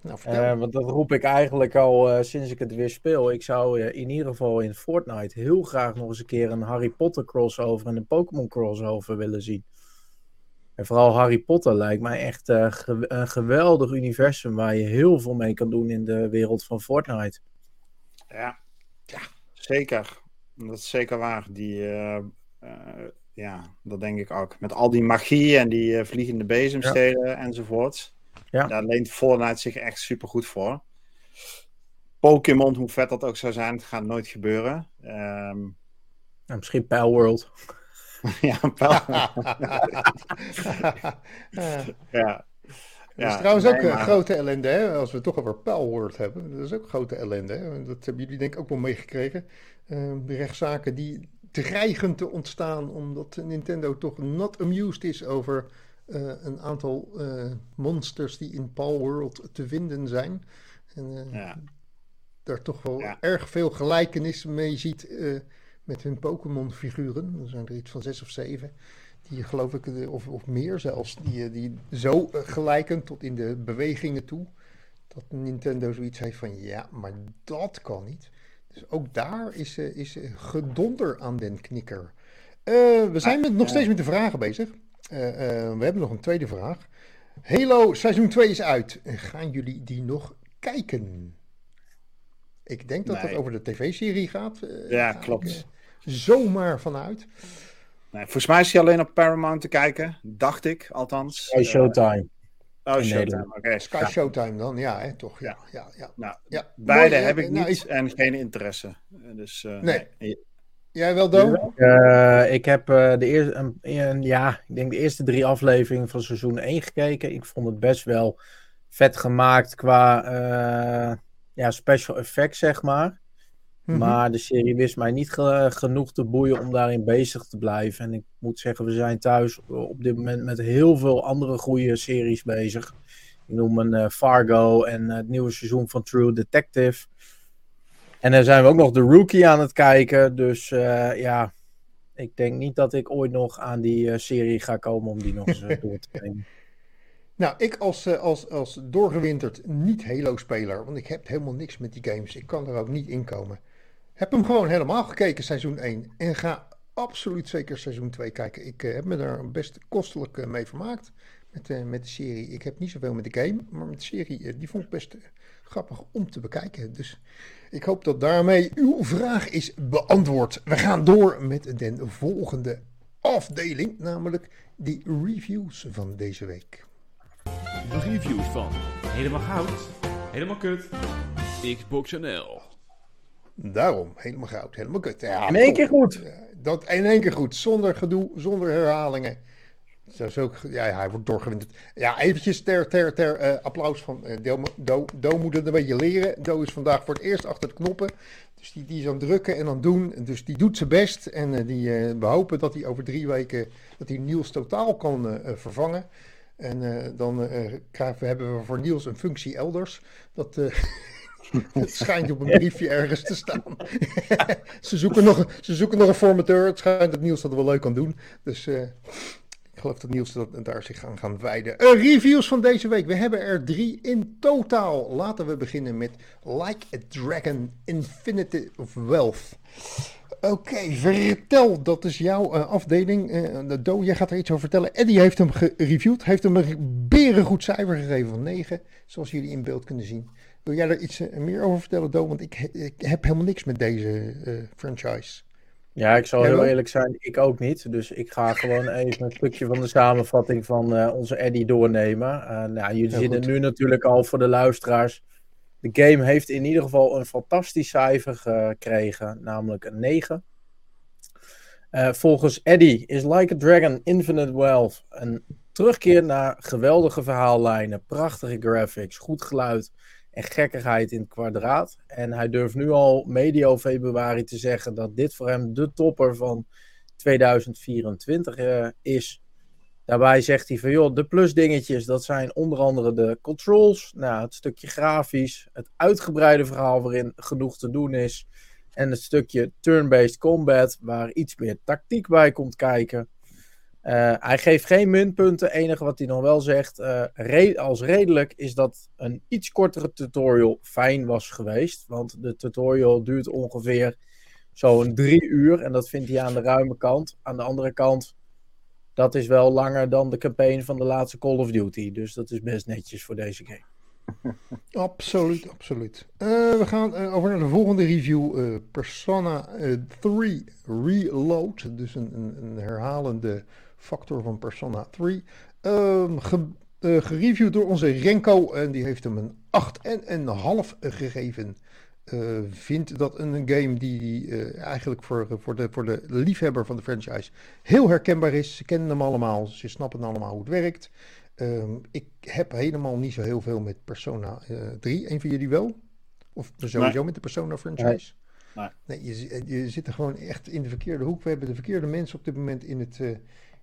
nou, vertel. Eh, want dat roep ik eigenlijk al eh, sinds ik het weer speel. Ik zou in ieder geval in Fortnite heel graag nog eens een keer een Harry Potter crossover en een Pokémon crossover willen zien. En vooral Harry Potter lijkt mij echt eh, ge- een geweldig universum waar je heel veel mee kan doen in de wereld van Fortnite. Ja, ja zeker. Dat is zeker waar. Die, eh, eh, ja, dat denk ik ook. Met al die magie en die eh, vliegende bezemstelen enzovoorts. Ja. Daar leent Fortnite zich echt super goed voor. Pokémon, hoe vet dat ook zou zijn, het gaat nooit gebeuren. Ehm, En misschien Pal World. ja, wel. Ja. ja. Dat is trouwens ook maar- grote ellende, hè? als we het toch over Palworld hebben. Dat is ook grote ellende. Hè? Dat hebben jullie denk ik ook wel meegekregen. Eh, de rechtszaken die dreigen te ontstaan omdat Nintendo toch not amused is over eh, een aantal eh, monsters die in Palworld te vinden zijn. En eh, Ja. daar toch wel Ja. erg veel gelijkenis mee ziet met hun Pokémon-figuren. Er zijn er iets van zes of zeven. Die geloof ik, of, of meer zelfs, die, eh, die zo eh, gelijken tot in de bewegingen toe. Dat Nintendo zoiets heeft van ja, maar dat kan niet. Dus ook daar is, eh, is gedonder aan den knikker. We zijn met, nog steeds met de vragen bezig. We hebben nog een tweede vraag. Halo seizoen 2 is uit. Gaan jullie die nog kijken? Ik denk dat Nee. het over de tv-serie gaat. eh, Ja, klopt. eh, zomaar vanuit. Nee, volgens mij is hij alleen op Paramount te kijken. Dacht ik, althans. Showtime. Eh, oh, in Showtime. Nederland. Oké. Sky Ja. Showtime dan, ja, hè, toch? Ja, ja, ja. Nou, ja. beide Mooi, heb ik nou, niet en geen interesse. Dus, eh, Nee. nee. Jij wel, Do? Eh, ik heb eh, de eerste, een, een- ja, ik denk de eerste drie afleveringen van seizoen 1 gekeken. Ik vond het best wel vet gemaakt qua eh, ja, special effects, zeg maar. Mhm. Maar de serie wist mij niet ge- genoeg te boeien om daarin bezig te blijven. En ik moet zeggen, we zijn thuis op dit moment met heel veel andere goede series bezig. Ik noem een eh, Fargo en het nieuwe seizoen van True Detective. En dan zijn we ook nog de Rookie aan het kijken. Dus eh, ja, ik denk niet dat ik ooit nog aan die eh, serie ga komen om die nog eens eh, door te nemen. Nou, ik als, eh, als, als doorgewinterd niet Halo-speler, want ik heb helemaal niks met die games. Ik kan er ook niet in komen. Heb hem gewoon helemaal gekeken, seizoen 1. En ga absoluut zeker seizoen 2 kijken. Ik eh, heb me daar best kostelijk eh, mee vermaakt met, met de serie. Ik heb niet zoveel met de game, maar met de serie, die vond ik best grappig om te bekijken. Dus ik hoop dat daarmee uw vraag is beantwoord. We gaan door met de volgende afdeling, namelijk die reviews van deze week. De reviews van Helemaal Goud, Helemaal Kut, Xbox NL. Daarom, helemaal goud, helemaal kut. Ja, In één top. keer goed. Dat in één keer goed, zonder gedoe, zonder herhalingen. Dat is ook, ja, hij wordt doorgewinterd. Ja, eventjes ter, ter, ter eh, applaus van eh, Do, Do, Do moet het een beetje leren. Do is vandaag voor het eerst achter de knoppen. Dus die, die is aan het drukken en aan het doen. Dus die doet zijn best. En eh, die, eh, we hopen dat hij over drie weken, dat hij Niels totaal kan vervangen. En eh, dan krijgen we, hebben we voor Niels een functie elders. Dat, eh, schijnt op een briefje ergens te staan. ze, zoeken nog, ze zoeken nog een formateur. Het schijnt dat Niels dat wel leuk kan doen. Dus ik geloof dat Niels dat, daar zich aan gaan wijden. Reviews van deze week. We hebben er drie in totaal. Laten we beginnen met Like a Dragon Infinity of Wealth. Oké, vertel, dat is jouw eh, afdeling. De Do, jij gaat er iets over vertellen. Eddie heeft hem gereviewd, heeft hem een berengoed cijfer gegeven van 9, zoals jullie in beeld kunnen zien. Wil jij er iets eh, meer over vertellen, Do? Want ik, he- ik heb helemaal niks met deze franchise. Ja, ik zal heel eerlijk zijn, ik ook niet. Dus ik ga gewoon even een stukje van de samenvatting van onze Eddie doornemen. Nou, jullie Heel zien het goed. nu natuurlijk al voor de luisteraars. De game heeft in ieder geval een fantastisch cijfer gekregen, namelijk een 9. Eh, volgens Eddie is Like a Dragon Infinite Wealth een terugkeer naar geweldige verhaallijnen, prachtige graphics, goed geluid en gekkigheid in het kwadraat. En hij durft nu al medio februari te zeggen dat dit voor hem de topper van 2024 eh, is. Daarbij zegt hij van joh, de plusdingetjes, dat zijn onder andere de controls, nou, het stukje grafisch, het uitgebreide verhaal waarin genoeg te doen is. En het stukje turn-based combat, waar iets meer tactiek bij komt kijken. Eh, hij geeft geen minpunten. Enige wat hij nog wel zegt, eh, als redelijk, is dat een iets kortere tutorial fijn was geweest. Want de tutorial duurt ongeveer zo'n drie uur. En dat vindt hij aan de ruime kant. Aan de andere kant, dat is wel langer dan de campaign van de laatste Call of Duty. Dus dat is best netjes voor deze game. Absoluut, absoluut. Eh, we gaan eh, over naar de volgende review. eh, Persona eh, 3 Reload. Dus een, een, herhalende factor van Persona 3. Ehm, ge- eh, gereviewd door onze Renko en die heeft hem een 8 en een half gegeven. Eh, vindt dat een game die eh, eigenlijk voor, voor, de, voor de liefhebber van de franchise heel herkenbaar is. Ze kennen hem allemaal, ze snappen allemaal hoe het werkt. Ehm, ik heb helemaal niet zo heel veel met Persona eh 3. Een van jullie wel? Of sowieso met de Persona franchise? Nee. Nee, je, je zit er gewoon echt in de verkeerde hoek. We hebben de verkeerde mensen op dit moment in het, eh,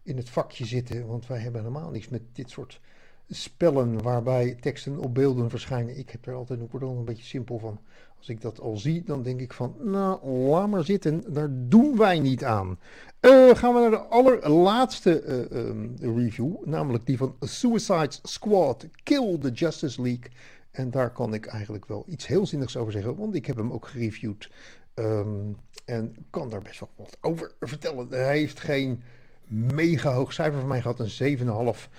in het vakje zitten. Want wij hebben helemaal niets met dit soort spellen waarbij teksten op beelden verschijnen. Ik heb er altijd er al een beetje simpel van. Als ik dat al zie, dan denk ik van, nou, laat maar zitten. Daar doen wij niet aan. Eh, gaan we naar de allerlaatste eh, ehm, review, namelijk die van Suicide Squad Kill the Justice League. En daar kan ik eigenlijk wel iets heel zinnigs over zeggen, want ik heb hem ook gereviewd. Ehm, en kan daar best wel wat over vertellen. Hij heeft geen mega hoog cijfer van mij gehad, een 7,5.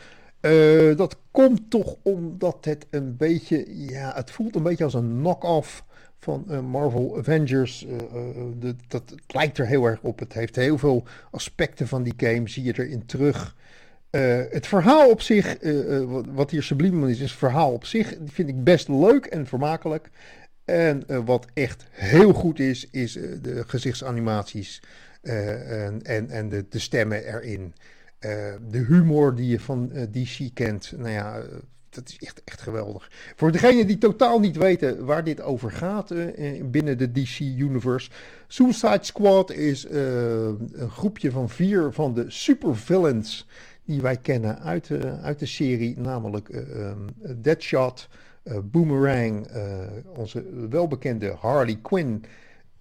Eh, dat komt toch omdat het een beetje, ja, het voelt een beetje als een knock-off van eh, Marvel Avengers. Eh, dat, het lijkt er heel erg op. Het heeft heel veel aspecten van die game, zie je erin terug. Het verhaal op zich, wat, wat hier subliem is, is het verhaal op zich, die vind ik best leuk en vermakelijk. En wat echt heel goed is, is de gezichtsanimaties en, en, en de, de stemmen erin. Eh, de humor die je van eh, DC kent, nou ja, eh, dat is echt, echt geweldig. Voor degenen die totaal niet weten waar dit over gaat binnen de DC Universe. Suicide Squad is een groepje van vier van de supervillains die wij kennen uit, uit de serie. Namelijk ehm, Deadshot, Boomerang, onze welbekende Harley Quinn.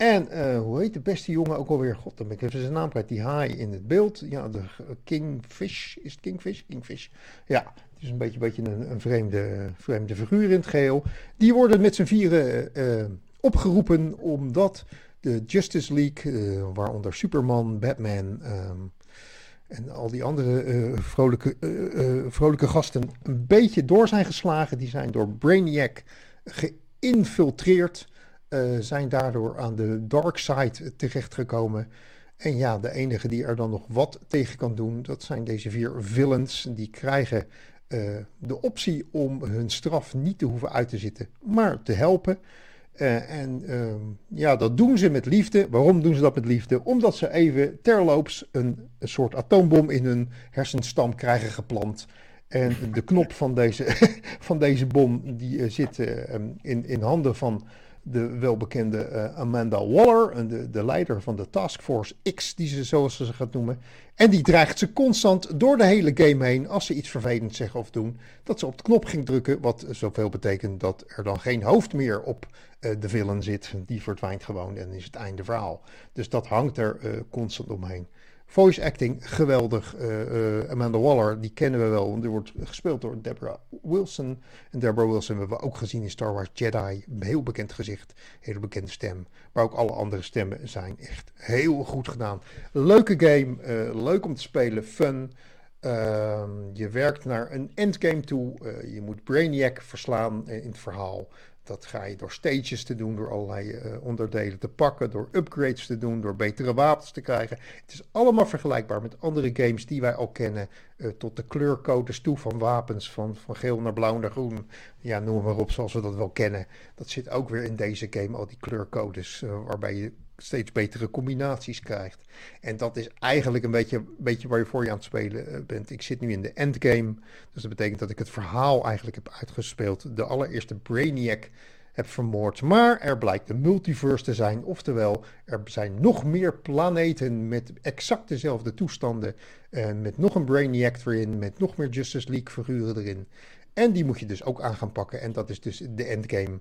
En eh, hoe heet de beste jongen ook alweer? God, dan ben ik even zijn naam kwijt. Die haai in het beeld. Ja, de Kingfish. Is het Kingfish? Kingfish. Ja, het is een beetje, beetje een, een vreemde, vreemde figuur in het geheel. Die worden met z'n vieren eh, opgeroepen omdat de Justice League, eh, waaronder Superman, Batman ehm, en al die andere vrolijke, vrolijke gasten, een beetje door zijn geslagen. Die zijn door Brainiac geïnfiltreerd eh, zijn daardoor aan de dark side terechtgekomen. En ja, de enige die er dan nog wat tegen kan doen, dat zijn deze vier villains. Die krijgen eh, de optie om hun straf niet te hoeven uit te zitten, maar te helpen. Eh, en ehm, ja, dat doen ze met liefde. Waarom doen ze dat met liefde? Omdat ze even terloops een, een soort atoombom in hun hersenstam krijgen geplant. En de knop van deze, van deze bom die zit in, in handen van de welbekende eh, Amanda Waller, de, de leider van de Task Force X, die ze zoals ze ze gaat noemen. En die dreigt ze constant door de hele game heen, als ze iets vervelends zeggen of doen, dat ze op de knop ging drukken, wat zoveel betekent dat er dan geen hoofd meer op eh, de villain zit. Die verdwijnt gewoon en is het einde verhaal. Dus dat hangt er eh, constant omheen. Voice acting, geweldig. Eh, Amanda Waller, die kennen we wel. want Die wordt gespeeld door Deborah Wilson. En Deborah Wilson hebben we ook gezien in Star Wars Jedi. Een heel bekend gezicht, hele bekende stem. Maar ook alle andere stemmen zijn echt heel goed gedaan. Leuke game, eh, leuk om te spelen, fun. Ehm, je werkt naar een endgame toe. Je moet Brainiac verslaan in het verhaal. Dat ga je door stages te doen, door allerlei eh, onderdelen te pakken, door upgrades te doen, door betere wapens te krijgen. Het is allemaal vergelijkbaar met andere games die wij al kennen, eh, tot de kleurcodes toe van wapens, van, van geel naar blauw naar groen. Ja, noem maar op, zoals we dat wel kennen. Dat zit ook weer in deze game, al die kleurcodes, eh, waarbij je steeds betere combinaties krijgt. En dat is eigenlijk een beetje, beetje waar je voor je aan het spelen eh, bent. Ik zit nu in de endgame, dus dat betekent dat ik het verhaal eigenlijk heb uitgespeeld. De allereerste Brainiac heb vermoord. Maar er blijkt een multiverse te zijn. Oftewel, er zijn nog meer planeten met exact dezelfde toestanden. En met nog een Brainiac erin, met nog meer Justice League figuren erin. En die moet je dus ook aan gaan pakken. En dat is dus de endgame.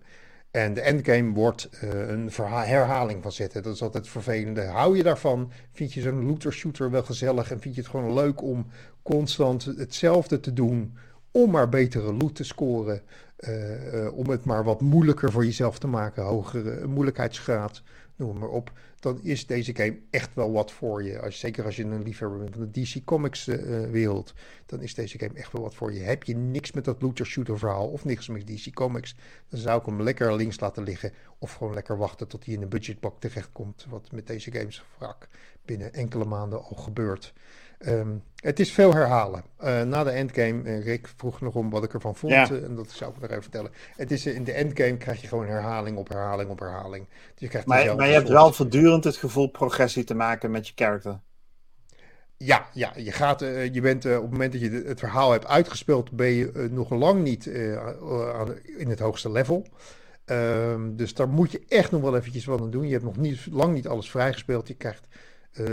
En de endgame wordt eh, een herhaling van zetten. Dat is altijd het vervelende. Hou je daarvan? Vind je zo'n looter shooter wel gezellig? En vind je het gewoon leuk om constant hetzelfde te doen? Om maar betere loot te scoren. eh, eh, om het maar wat moeilijker voor jezelf te maken. Hogere moeilijkheidsgraad. Noem maar op. Dan is deze game echt wel wat voor je. Als, zeker als je een liefhebber bent van de DC Comics eh, eh, wereld. Dan is deze game echt wel wat voor je. Heb je niks met dat looter shooter verhaal. Of niks met DC Comics. Dan zou ik hem lekker links laten liggen. Of gewoon lekker wachten tot hij in een budgetbak terechtkomt. Wat met deze games vaak binnen enkele maanden al gebeurd. Ehm, het is veel herhalen. Eh, na de endgame, eh, Rick vroeg nog om wat ik ervan vond. Ja. eh, en dat zou ik nog even vertellen. Het is, in de endgame krijg je gewoon herhaling op herhaling op herhaling. Dus je krijgt Maar, maar je hebt wel voortdurend het gevoel progressie te maken met je character. Ja, ja je, gaat, je bent op het moment dat je het verhaal hebt uitgespeeld, ben je nog lang niet aan- in het hoogste level. Ehm, dus daar moet je echt nog wel eventjes wat aan doen. Je hebt nog niet, lang niet alles vrijgespeeld. Je krijgt eh,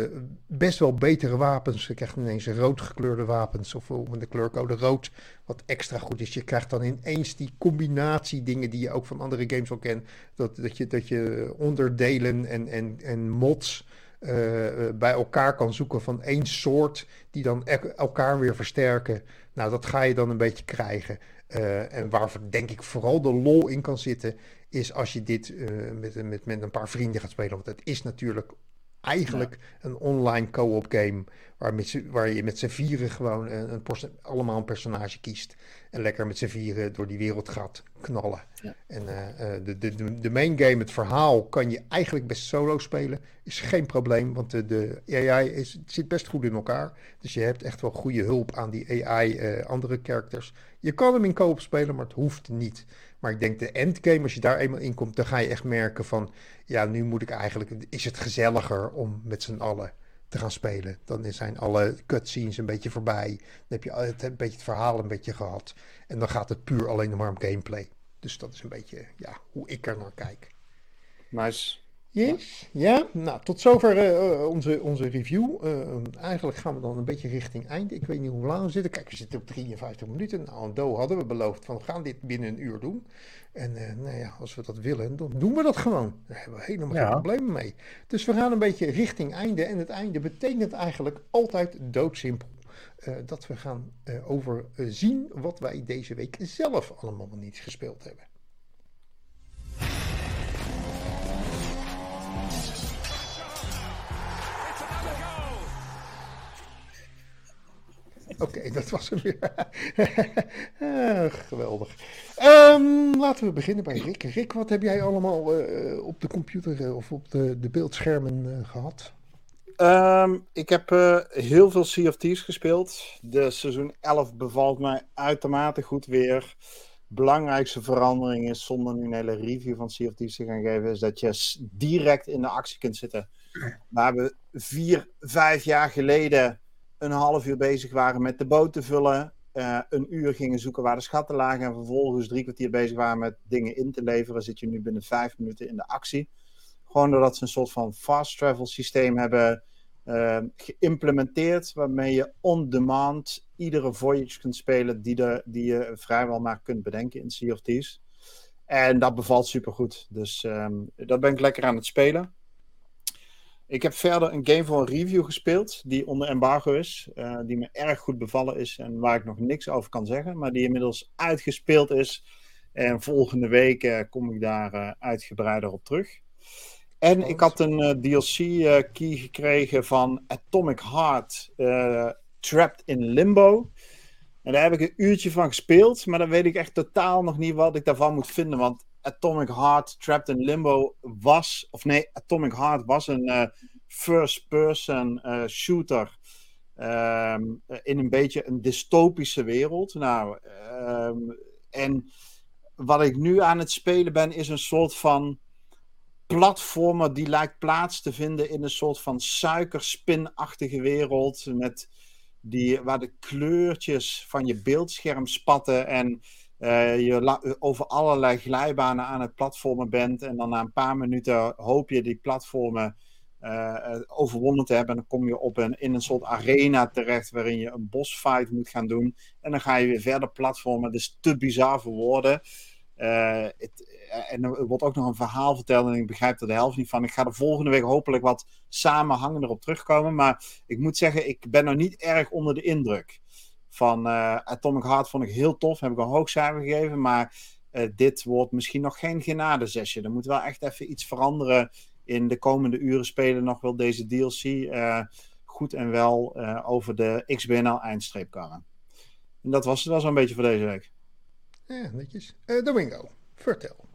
best wel betere wapens. Je krijgt ineens rood gekleurde wapens of, of met de kleurcode rood, wat extra goed is. Je krijgt dan ineens die combinatie dingen die je ook van andere games al kent. Dat, dat, je, dat je onderdelen en, en, en mods eh, eh, bij elkaar kan zoeken van één soort, die dan e- elkaar weer versterken. Nou, dat ga je dan een beetje krijgen. Eh, en waar denk ik vooral de lol in kan zitten, is als je dit eh, met, met, met een paar vrienden gaat spelen. Want het is natuurlijk eigenlijk een online co-op game waar, met waar je met z'n vieren gewoon een, een allemaal een personage kiest. En lekker met z'n vieren door die wereld gaat knallen. Ja. En eh, eh, de, de, de, main game, het verhaal, kan je eigenlijk best solo spelen. Is geen probleem, want de, de AI is, zit best goed in elkaar. Dus je hebt echt wel goede hulp aan die AI, eh, andere characters. Je kan hem in co-op spelen, maar het hoeft niet. Maar ik denk de endgame, als je daar eenmaal in komt, dan ga je echt merken van... Ja, nu moet ik eigenlijk... Is het gezelliger om met z'n allen te gaan spelen. Dan zijn alle cutscenes een beetje voorbij. Dan heb je het, een beetje het verhaal een beetje gehad. En dan gaat het puur alleen maar om gameplay. Dus dat is een beetje ja, hoe ik er naar kijk. Nice. Yes. Ja, nou tot zover eh, eh, onze, onze review. Eh, eigenlijk gaan we dan een beetje richting einde. Ik weet niet hoe lang we zitten. Kijk, we zitten op 53 minuten. Nou, een do hadden we beloofd van we gaan dit binnen een uur doen. En nou ja, als we dat willen, dan doen we dat gewoon. Daar hebben we helemaal Ja. geen problemen mee. Dus we gaan een beetje richting einde. En het einde betekent eigenlijk altijd doodsimpel. dat we gaan overzien wat wij deze week zelf allemaal niet gespeeld hebben. Oké, dat was hem weer. Ah, geweldig. Ehm, laten we beginnen bij Rick. Rick, wat heb jij allemaal eh, op de computer eh, of op de, de beeldschermen eh, gehad? Ehm, ik heb heel veel Sea of Thieves gespeeld. De seizoen 11 bevalt mij uitermate goed weer. Belangrijkste verandering is, zonder nu een hele review van Sea of Thieves te gaan geven, is dat je direct in de actie kunt zitten. Waar we vier, vijf jaar geleden een half uur bezig waren met de boot te vullen, eh, een uur gingen zoeken waar de schatten lagen en vervolgens drie kwartier bezig waren met dingen in te leveren, zit je nu binnen vijf minuten in de actie. Gewoon doordat ze een soort van fast travel systeem hebben eh, geïmplementeerd, waarmee je on demand iedere voyage kunt spelen die, die je vrijwel maar kunt bedenken in Sea of Thieves. En dat bevalt supergoed. Dus ehm dat ben ik lekker aan het spelen. Ik heb verder een game voor een review gespeeld, die onder embargo is, eh, die me erg goed bevallen is en waar ik nog niks over kan zeggen, maar die inmiddels uitgespeeld is. En volgende week eh, kom ik daar eh, uitgebreider op terug. En ik had een DLC-key gekregen van Atomic Heart, Trapped in Limbo. En daar heb ik een uurtje van gespeeld, maar dan weet ik echt totaal nog niet wat ik daarvan moet vinden. Want Atomic Heart Trapped in Limbo was, of nee, Atomic Heart was een eh, first-person eh, shooter. ehm, in een beetje een dystopische wereld. Nou, ehm, en wat ik nu aan het spelen ben, is een soort van platformer die lijkt plaats te vinden in een soort van suikerspinachtige wereld. Met die, waar de kleurtjes van je beeldscherm spatten en eh, je over allerlei glijbanen aan het platformen bent. En dan na een paar minuten hoop je die platformen eh, overwonnen te hebben. En dan kom je op een, in een soort arena terecht waarin je een bossfight moet gaan doen. En dan ga je weer verder platformen. Dus te bizar voor woorden. Het, en er wordt ook nog een verhaal verteld en ik begrijp er de helft niet van. Ik ga er volgende week hopelijk wat samenhangender op terugkomen. Maar ik moet zeggen, ik ben nog niet erg onder de indruk. Van eh, Atomic Heart vond ik heel tof, heb ik een hoog cijfer gegeven. Maar eh, dit wordt misschien nog geen genadezesje. Er moet wel echt even iets veranderen in de komende uren spelen. Nog wel deze DLC eh, goed en wel over de XBNL eindstreep komen. En dat was het wel zo'n beetje voor deze week. Ja, netjes. Eh Domingo, vertel.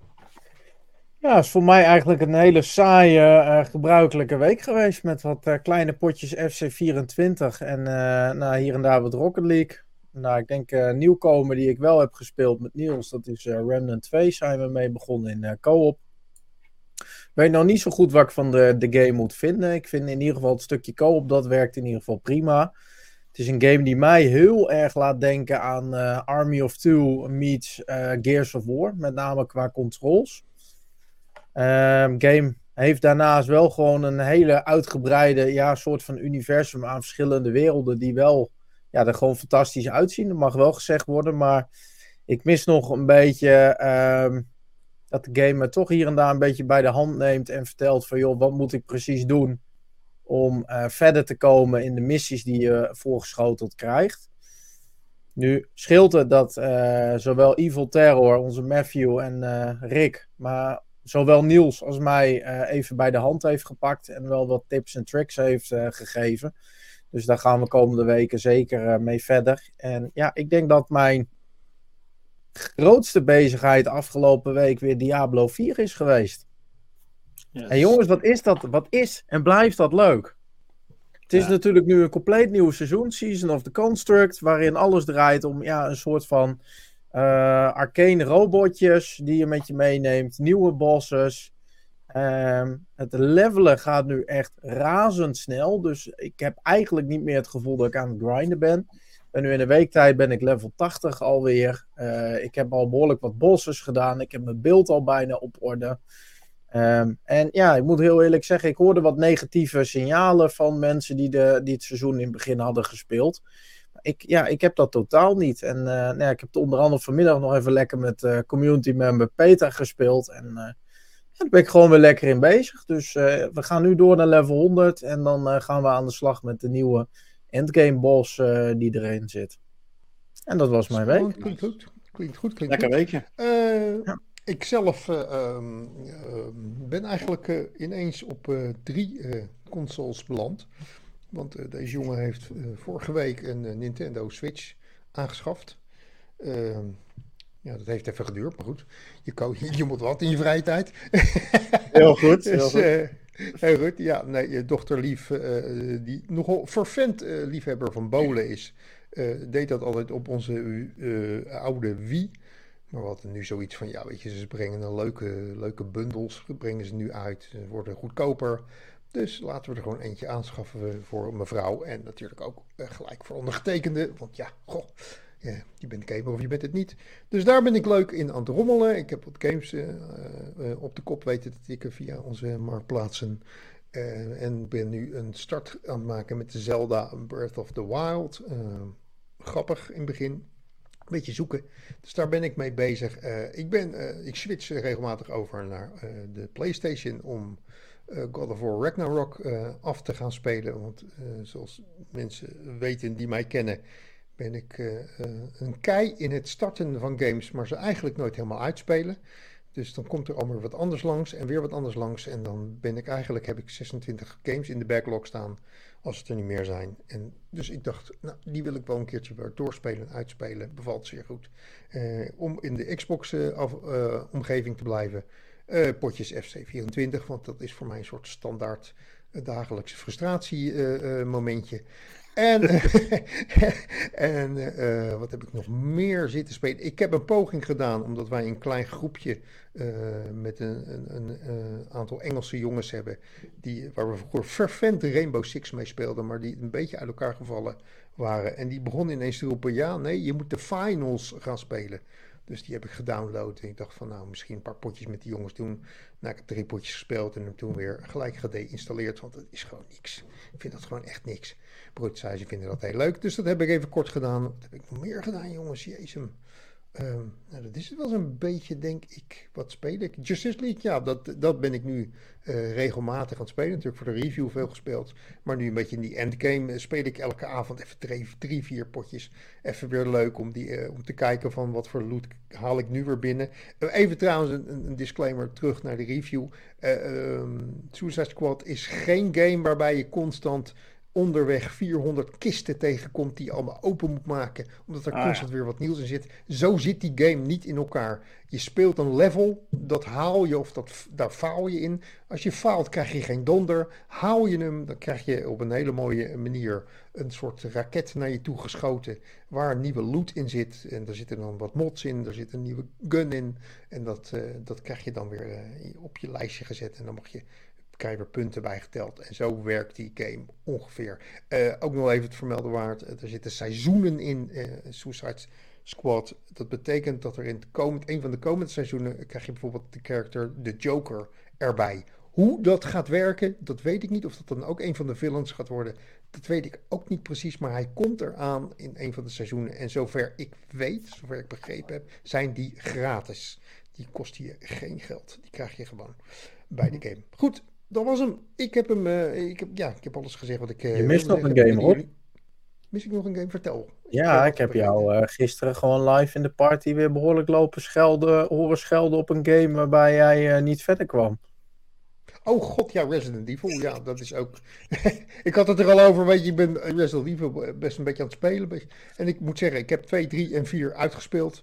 Ja, is voor mij eigenlijk een hele saaie, eh, gebruikelijke week geweest. Met wat eh, kleine potjes FC24 en eh, nou, hier en daar wat Rocket League. Nou, ik denk nieuwkomer die ik wel heb gespeeld met Niels, dat is Remnant 2. Zijn we mee begonnen in co-op. Weet nog niet zo goed wat ik van de, de game moet vinden. Ik vind in ieder geval het stukje co-op, dat werkt in ieder geval prima. Het is een game die mij heel erg laat denken aan Army of Two meets Gears of War. Met name qua controls. Ehm game heeft daarnaast wel gewoon een hele uitgebreide ja, soort van universum aan verschillende werelden. Die wel ja, er gewoon fantastisch uitzien. Dat mag wel gezegd worden. Maar ik mis nog een beetje ehm, dat de game me toch hier en daar een beetje bij de hand neemt. En vertelt van joh, wat moet ik precies doen om eh, verder te komen in de missies die je voorgeschoteld krijgt. Nu scheelt het dat eh, zowel Evil Terror, onze Matthew en eh, Rick, maar zowel Niels als mij eh, even bij de hand heeft gepakt en wel wat tips en tricks heeft eh, gegeven. Dus daar gaan we komende weken zeker eh, mee verder. En ja, ik denk dat mijn grootste bezigheid afgelopen week weer Diablo 4 is geweest. Yes. En jongens, wat is dat? Wat is en blijft dat leuk? Het is Ja. natuurlijk nu een compleet nieuw seizoen, Season of the Construct, waarin alles draait om ja, een soort van arcane robotjes die je met je meeneemt, nieuwe bosses. Ehm, het levelen gaat nu echt razendsnel, dus ik heb eigenlijk niet meer het gevoel dat ik aan het grinden ben. En nu in een week tijd ben ik level 80 alweer. Eh, ik heb al behoorlijk wat bosses gedaan. Ik heb mijn beeld al bijna op orde. Ehm, en ja, ik moet heel eerlijk zeggen, ik hoorde wat negatieve signalen van mensen die, de, die het seizoen in het begin hadden gespeeld. Ik, ja, ik heb dat totaal niet. En eh, nou ja, ik heb onder andere vanmiddag nog even lekker met eh, community member Peter gespeeld. En eh, ja, daar ben ik gewoon weer lekker in bezig. Dus eh, we gaan nu door naar level 100 en dan eh, gaan we aan de slag met de nieuwe endgame boss eh, die erin zit. En dat was mijn week. Klinkt goed. Klinkt goed. Klinkt Lekker weekje. Eh, Ja. Ik zelf eh, ehm, ben eigenlijk ineens op eh, drie eh, consoles beland. Want eh, deze jongen heeft eh, vorige week een eh, Nintendo Switch aangeschaft. Ehm, ja, dat heeft even geduurd, maar goed. Je, je moet wat in je vrije tijd. Heel goed. Heel Dus, goed. heel goed. Ja, nee, je dochter Lief, die nogal vervent liefhebber van bolen is, deed dat altijd op onze oude Wii. Maar hadden nu zoiets van, ja, weet je, ze brengen een leuke, leuke bundels, brengen ze nu uit, ze worden goedkoper. Dus laten we er gewoon eentje aanschaffen voor mevrouw en natuurlijk ook eh, gelijk voor ondergetekende. Want ja, goh, je bent gamer of je bent het niet. Dus daar ben ik leuk in aan het rommelen. Ik heb wat games eh, eh, op de kop weten te tikken via onze marktplaatsen. Eh, en ben nu een start aan het maken met de Zelda Breath of the Wild. Grappig in het begin. Een beetje zoeken. Dus daar ben ik mee bezig. Ik, ben, ik switch regelmatig over naar de PlayStation om God of War Ragnarok eh, af te gaan spelen. Want eh, zoals mensen weten die mij kennen, ben ik eh, eh, een kei in het starten van games, maar ze eigenlijk nooit helemaal uitspelen. Dus dan komt er allemaal wat anders langs en weer wat anders langs. En dan ben ik eigenlijk, heb ik 26 games in de backlog staan, als het er niet meer zijn. En dus ik dacht, nou, die wil ik wel een keertje weer doorspelen en uitspelen. Bevalt zeer goed. Eh, om in de Xbox-omgeving te blijven. Eh, potjes FC24, want dat is voor mij een soort standaard eh, dagelijkse frustratiemomentje. En, en eh, wat heb ik nog meer zitten spelen? Ik heb een poging gedaan, omdat wij een klein groepje eh, met een, een, een eh, aantal Engelse jongens hebben, die, waar we vroeger fervent Rainbow Six mee speelden, maar die een beetje uit elkaar gevallen waren. En die begonnen ineens te roepen, ja, nee, je moet de finals gaan spelen. Dus die heb ik gedownload en ik dacht van, nou, misschien een paar potjes met die jongens doen. Nou, ik heb drie potjes gespeeld en hem toen weer gelijk gedeinstalleerd, want het is gewoon niks. Ik vind dat gewoon echt niks. Broed zei, ze vinden dat heel leuk. Dus dat heb ik even kort gedaan. Wat heb ik nog meer gedaan, jongens? Jezus. Ehm, nou, dat is het wel zo'n beetje, denk ik. Wat speel ik? Justice League, ja, dat, dat ben ik nu eh, regelmatig aan het spelen. Natuurlijk voor de review veel gespeeld. Maar nu een beetje in die endgame eh, speel ik elke avond even drie, drie vier potjes. Even weer leuk om, die, eh, om te kijken van wat voor loot haal ik nu weer binnen. Even trouwens een, een disclaimer terug naar de review. Eh, ehm, Suicide Squad is geen game waarbij je constant onderweg 400 kisten tegenkomt die je allemaal open moet maken, omdat er Ah, ja. constant weer wat nieuws in zit. Zo zit die game niet in elkaar. Je speelt een level, dat haal je of dat, daar faal je in. Als je faalt krijg je geen donder. Haal je hem, dan krijg je op een hele mooie manier een soort raket naar je toe geschoten waar nieuwe loot in zit. En daar zitten dan wat mods in, er zit een nieuwe gun in. En dat, eh, dat krijg je dan weer eh, op je lijstje gezet en dan mag je krijg je er punten bij geteld. En zo werkt die game ongeveer. Eh, ook nog even het vermelden waard. eh, Er zitten seizoenen in eh, Suicide Squad. Dat betekent dat er in het komend, een van de komende seizoenen krijg je bijvoorbeeld de karakter de Joker erbij. Hoe dat gaat werken, dat weet ik niet. Of dat dan ook een van de villains gaat worden, dat weet ik ook niet precies. Maar hij komt eraan in een van de seizoenen. En zover ik weet, zover ik begrepen heb, zijn die gratis. Die kosten je geen geld. Die krijg je gewoon bij de game. Goed, dat was hem. Ik heb hem. eh, ik heb, ja, ik heb alles gezegd wat ik. eh, Je mist nog een game, hoor. Mis ik nog een game? Vertel. Ja, ik heb jou eh, gisteren gewoon live in de party weer behoorlijk lopen schelden, horen schelden op een game waarbij jij niet verder kwam. Oh god, ja, Resident Evil. Ja, dat is ook. ik had het er al over, weet je, ik ben Resident Evil best een beetje aan het spelen. En ik moet zeggen, ik heb 2, 3 en 4 uitgespeeld.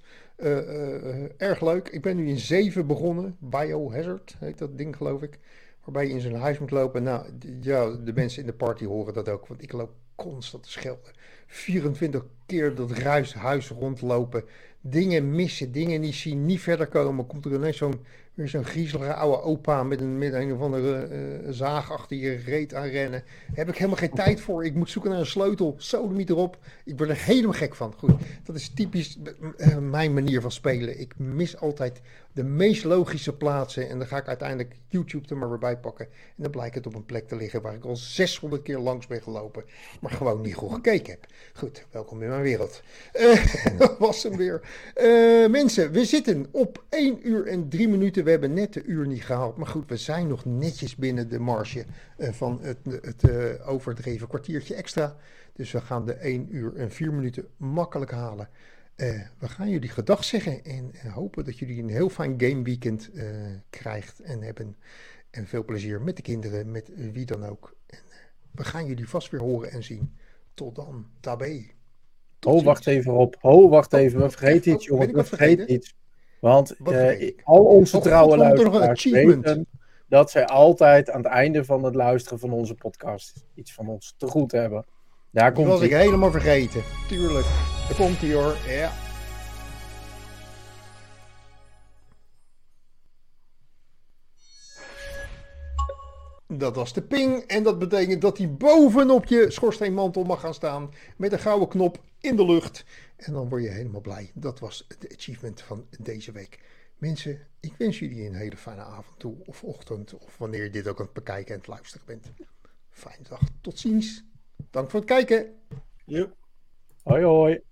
Erg leuk. Ik ben nu in 7 begonnen. Biohazard heet dat ding, geloof ik. Waarbij je in zijn huis moet lopen. Nou, ja, de mensen in de party horen dat ook, want ik loop constant te schelden. 24 keer dat ruis huis rondlopen. Dingen missen, dingen niet zien, niet verder komen. Komt er ineens zo'n weer zo'n griezelige oude opa met een, met een of andere eh, zaag achter je reet aan rennen. Daar heb ik helemaal geen tijd voor. Ik moet zoeken naar een sleutel. Sodemiet erop. Ik ben er helemaal gek van. Goed, dat is typisch eh, mijn manier van spelen. Ik mis altijd de meest logische plaatsen. En dan ga ik uiteindelijk YouTube er maar weer bij pakken. En dan blijkt het op een plek te liggen waar ik al 600 keer langs ben gelopen. Maar gewoon niet goed gekeken heb. Goed, welkom in mijn wereld. Eh, dat was hem weer. Eh, mensen, we zitten op 1 uur en 3 minuten. We hebben net de uur niet gehaald. Maar goed, we zijn nog netjes binnen de marge eh, van het, het eh, overdreven kwartiertje extra. Dus we gaan de 1 uur en 4 minuten makkelijk halen. Eh, we gaan jullie gedag zeggen en hopen dat jullie een heel fijn gameweekend krijgt en hebben. En veel plezier met de kinderen, met wie dan ook. En, we gaan jullie vast weer horen en zien. Tot dan, tabé. Tot Oh, ziens. wacht even Rob. Oh, wacht Oh, even. We vergeten oh, iets, ben ik We vergeten? iets. Want eh, al onze Oh, trouwe luisteraars weten dat zij altijd aan het einde van het luisteren van onze podcast iets van ons te goed hebben. Daar Dat komt was ik helemaal vergeten. Tuurlijk. Daar komt hij hoor. Ja. Dat was de ping. En dat betekent dat hij bovenop je schoorsteenmantel mag gaan staan. Met een gouden knop in de lucht. En dan word je helemaal blij. Dat was het achievement van deze week. Mensen, ik wens jullie een hele fijne avond toe. Of ochtend. Of wanneer je dit ook aan het bekijken en het luisteren bent. Fijne dag. Tot ziens. Dank voor het kijken. Joep. Hoi hoi.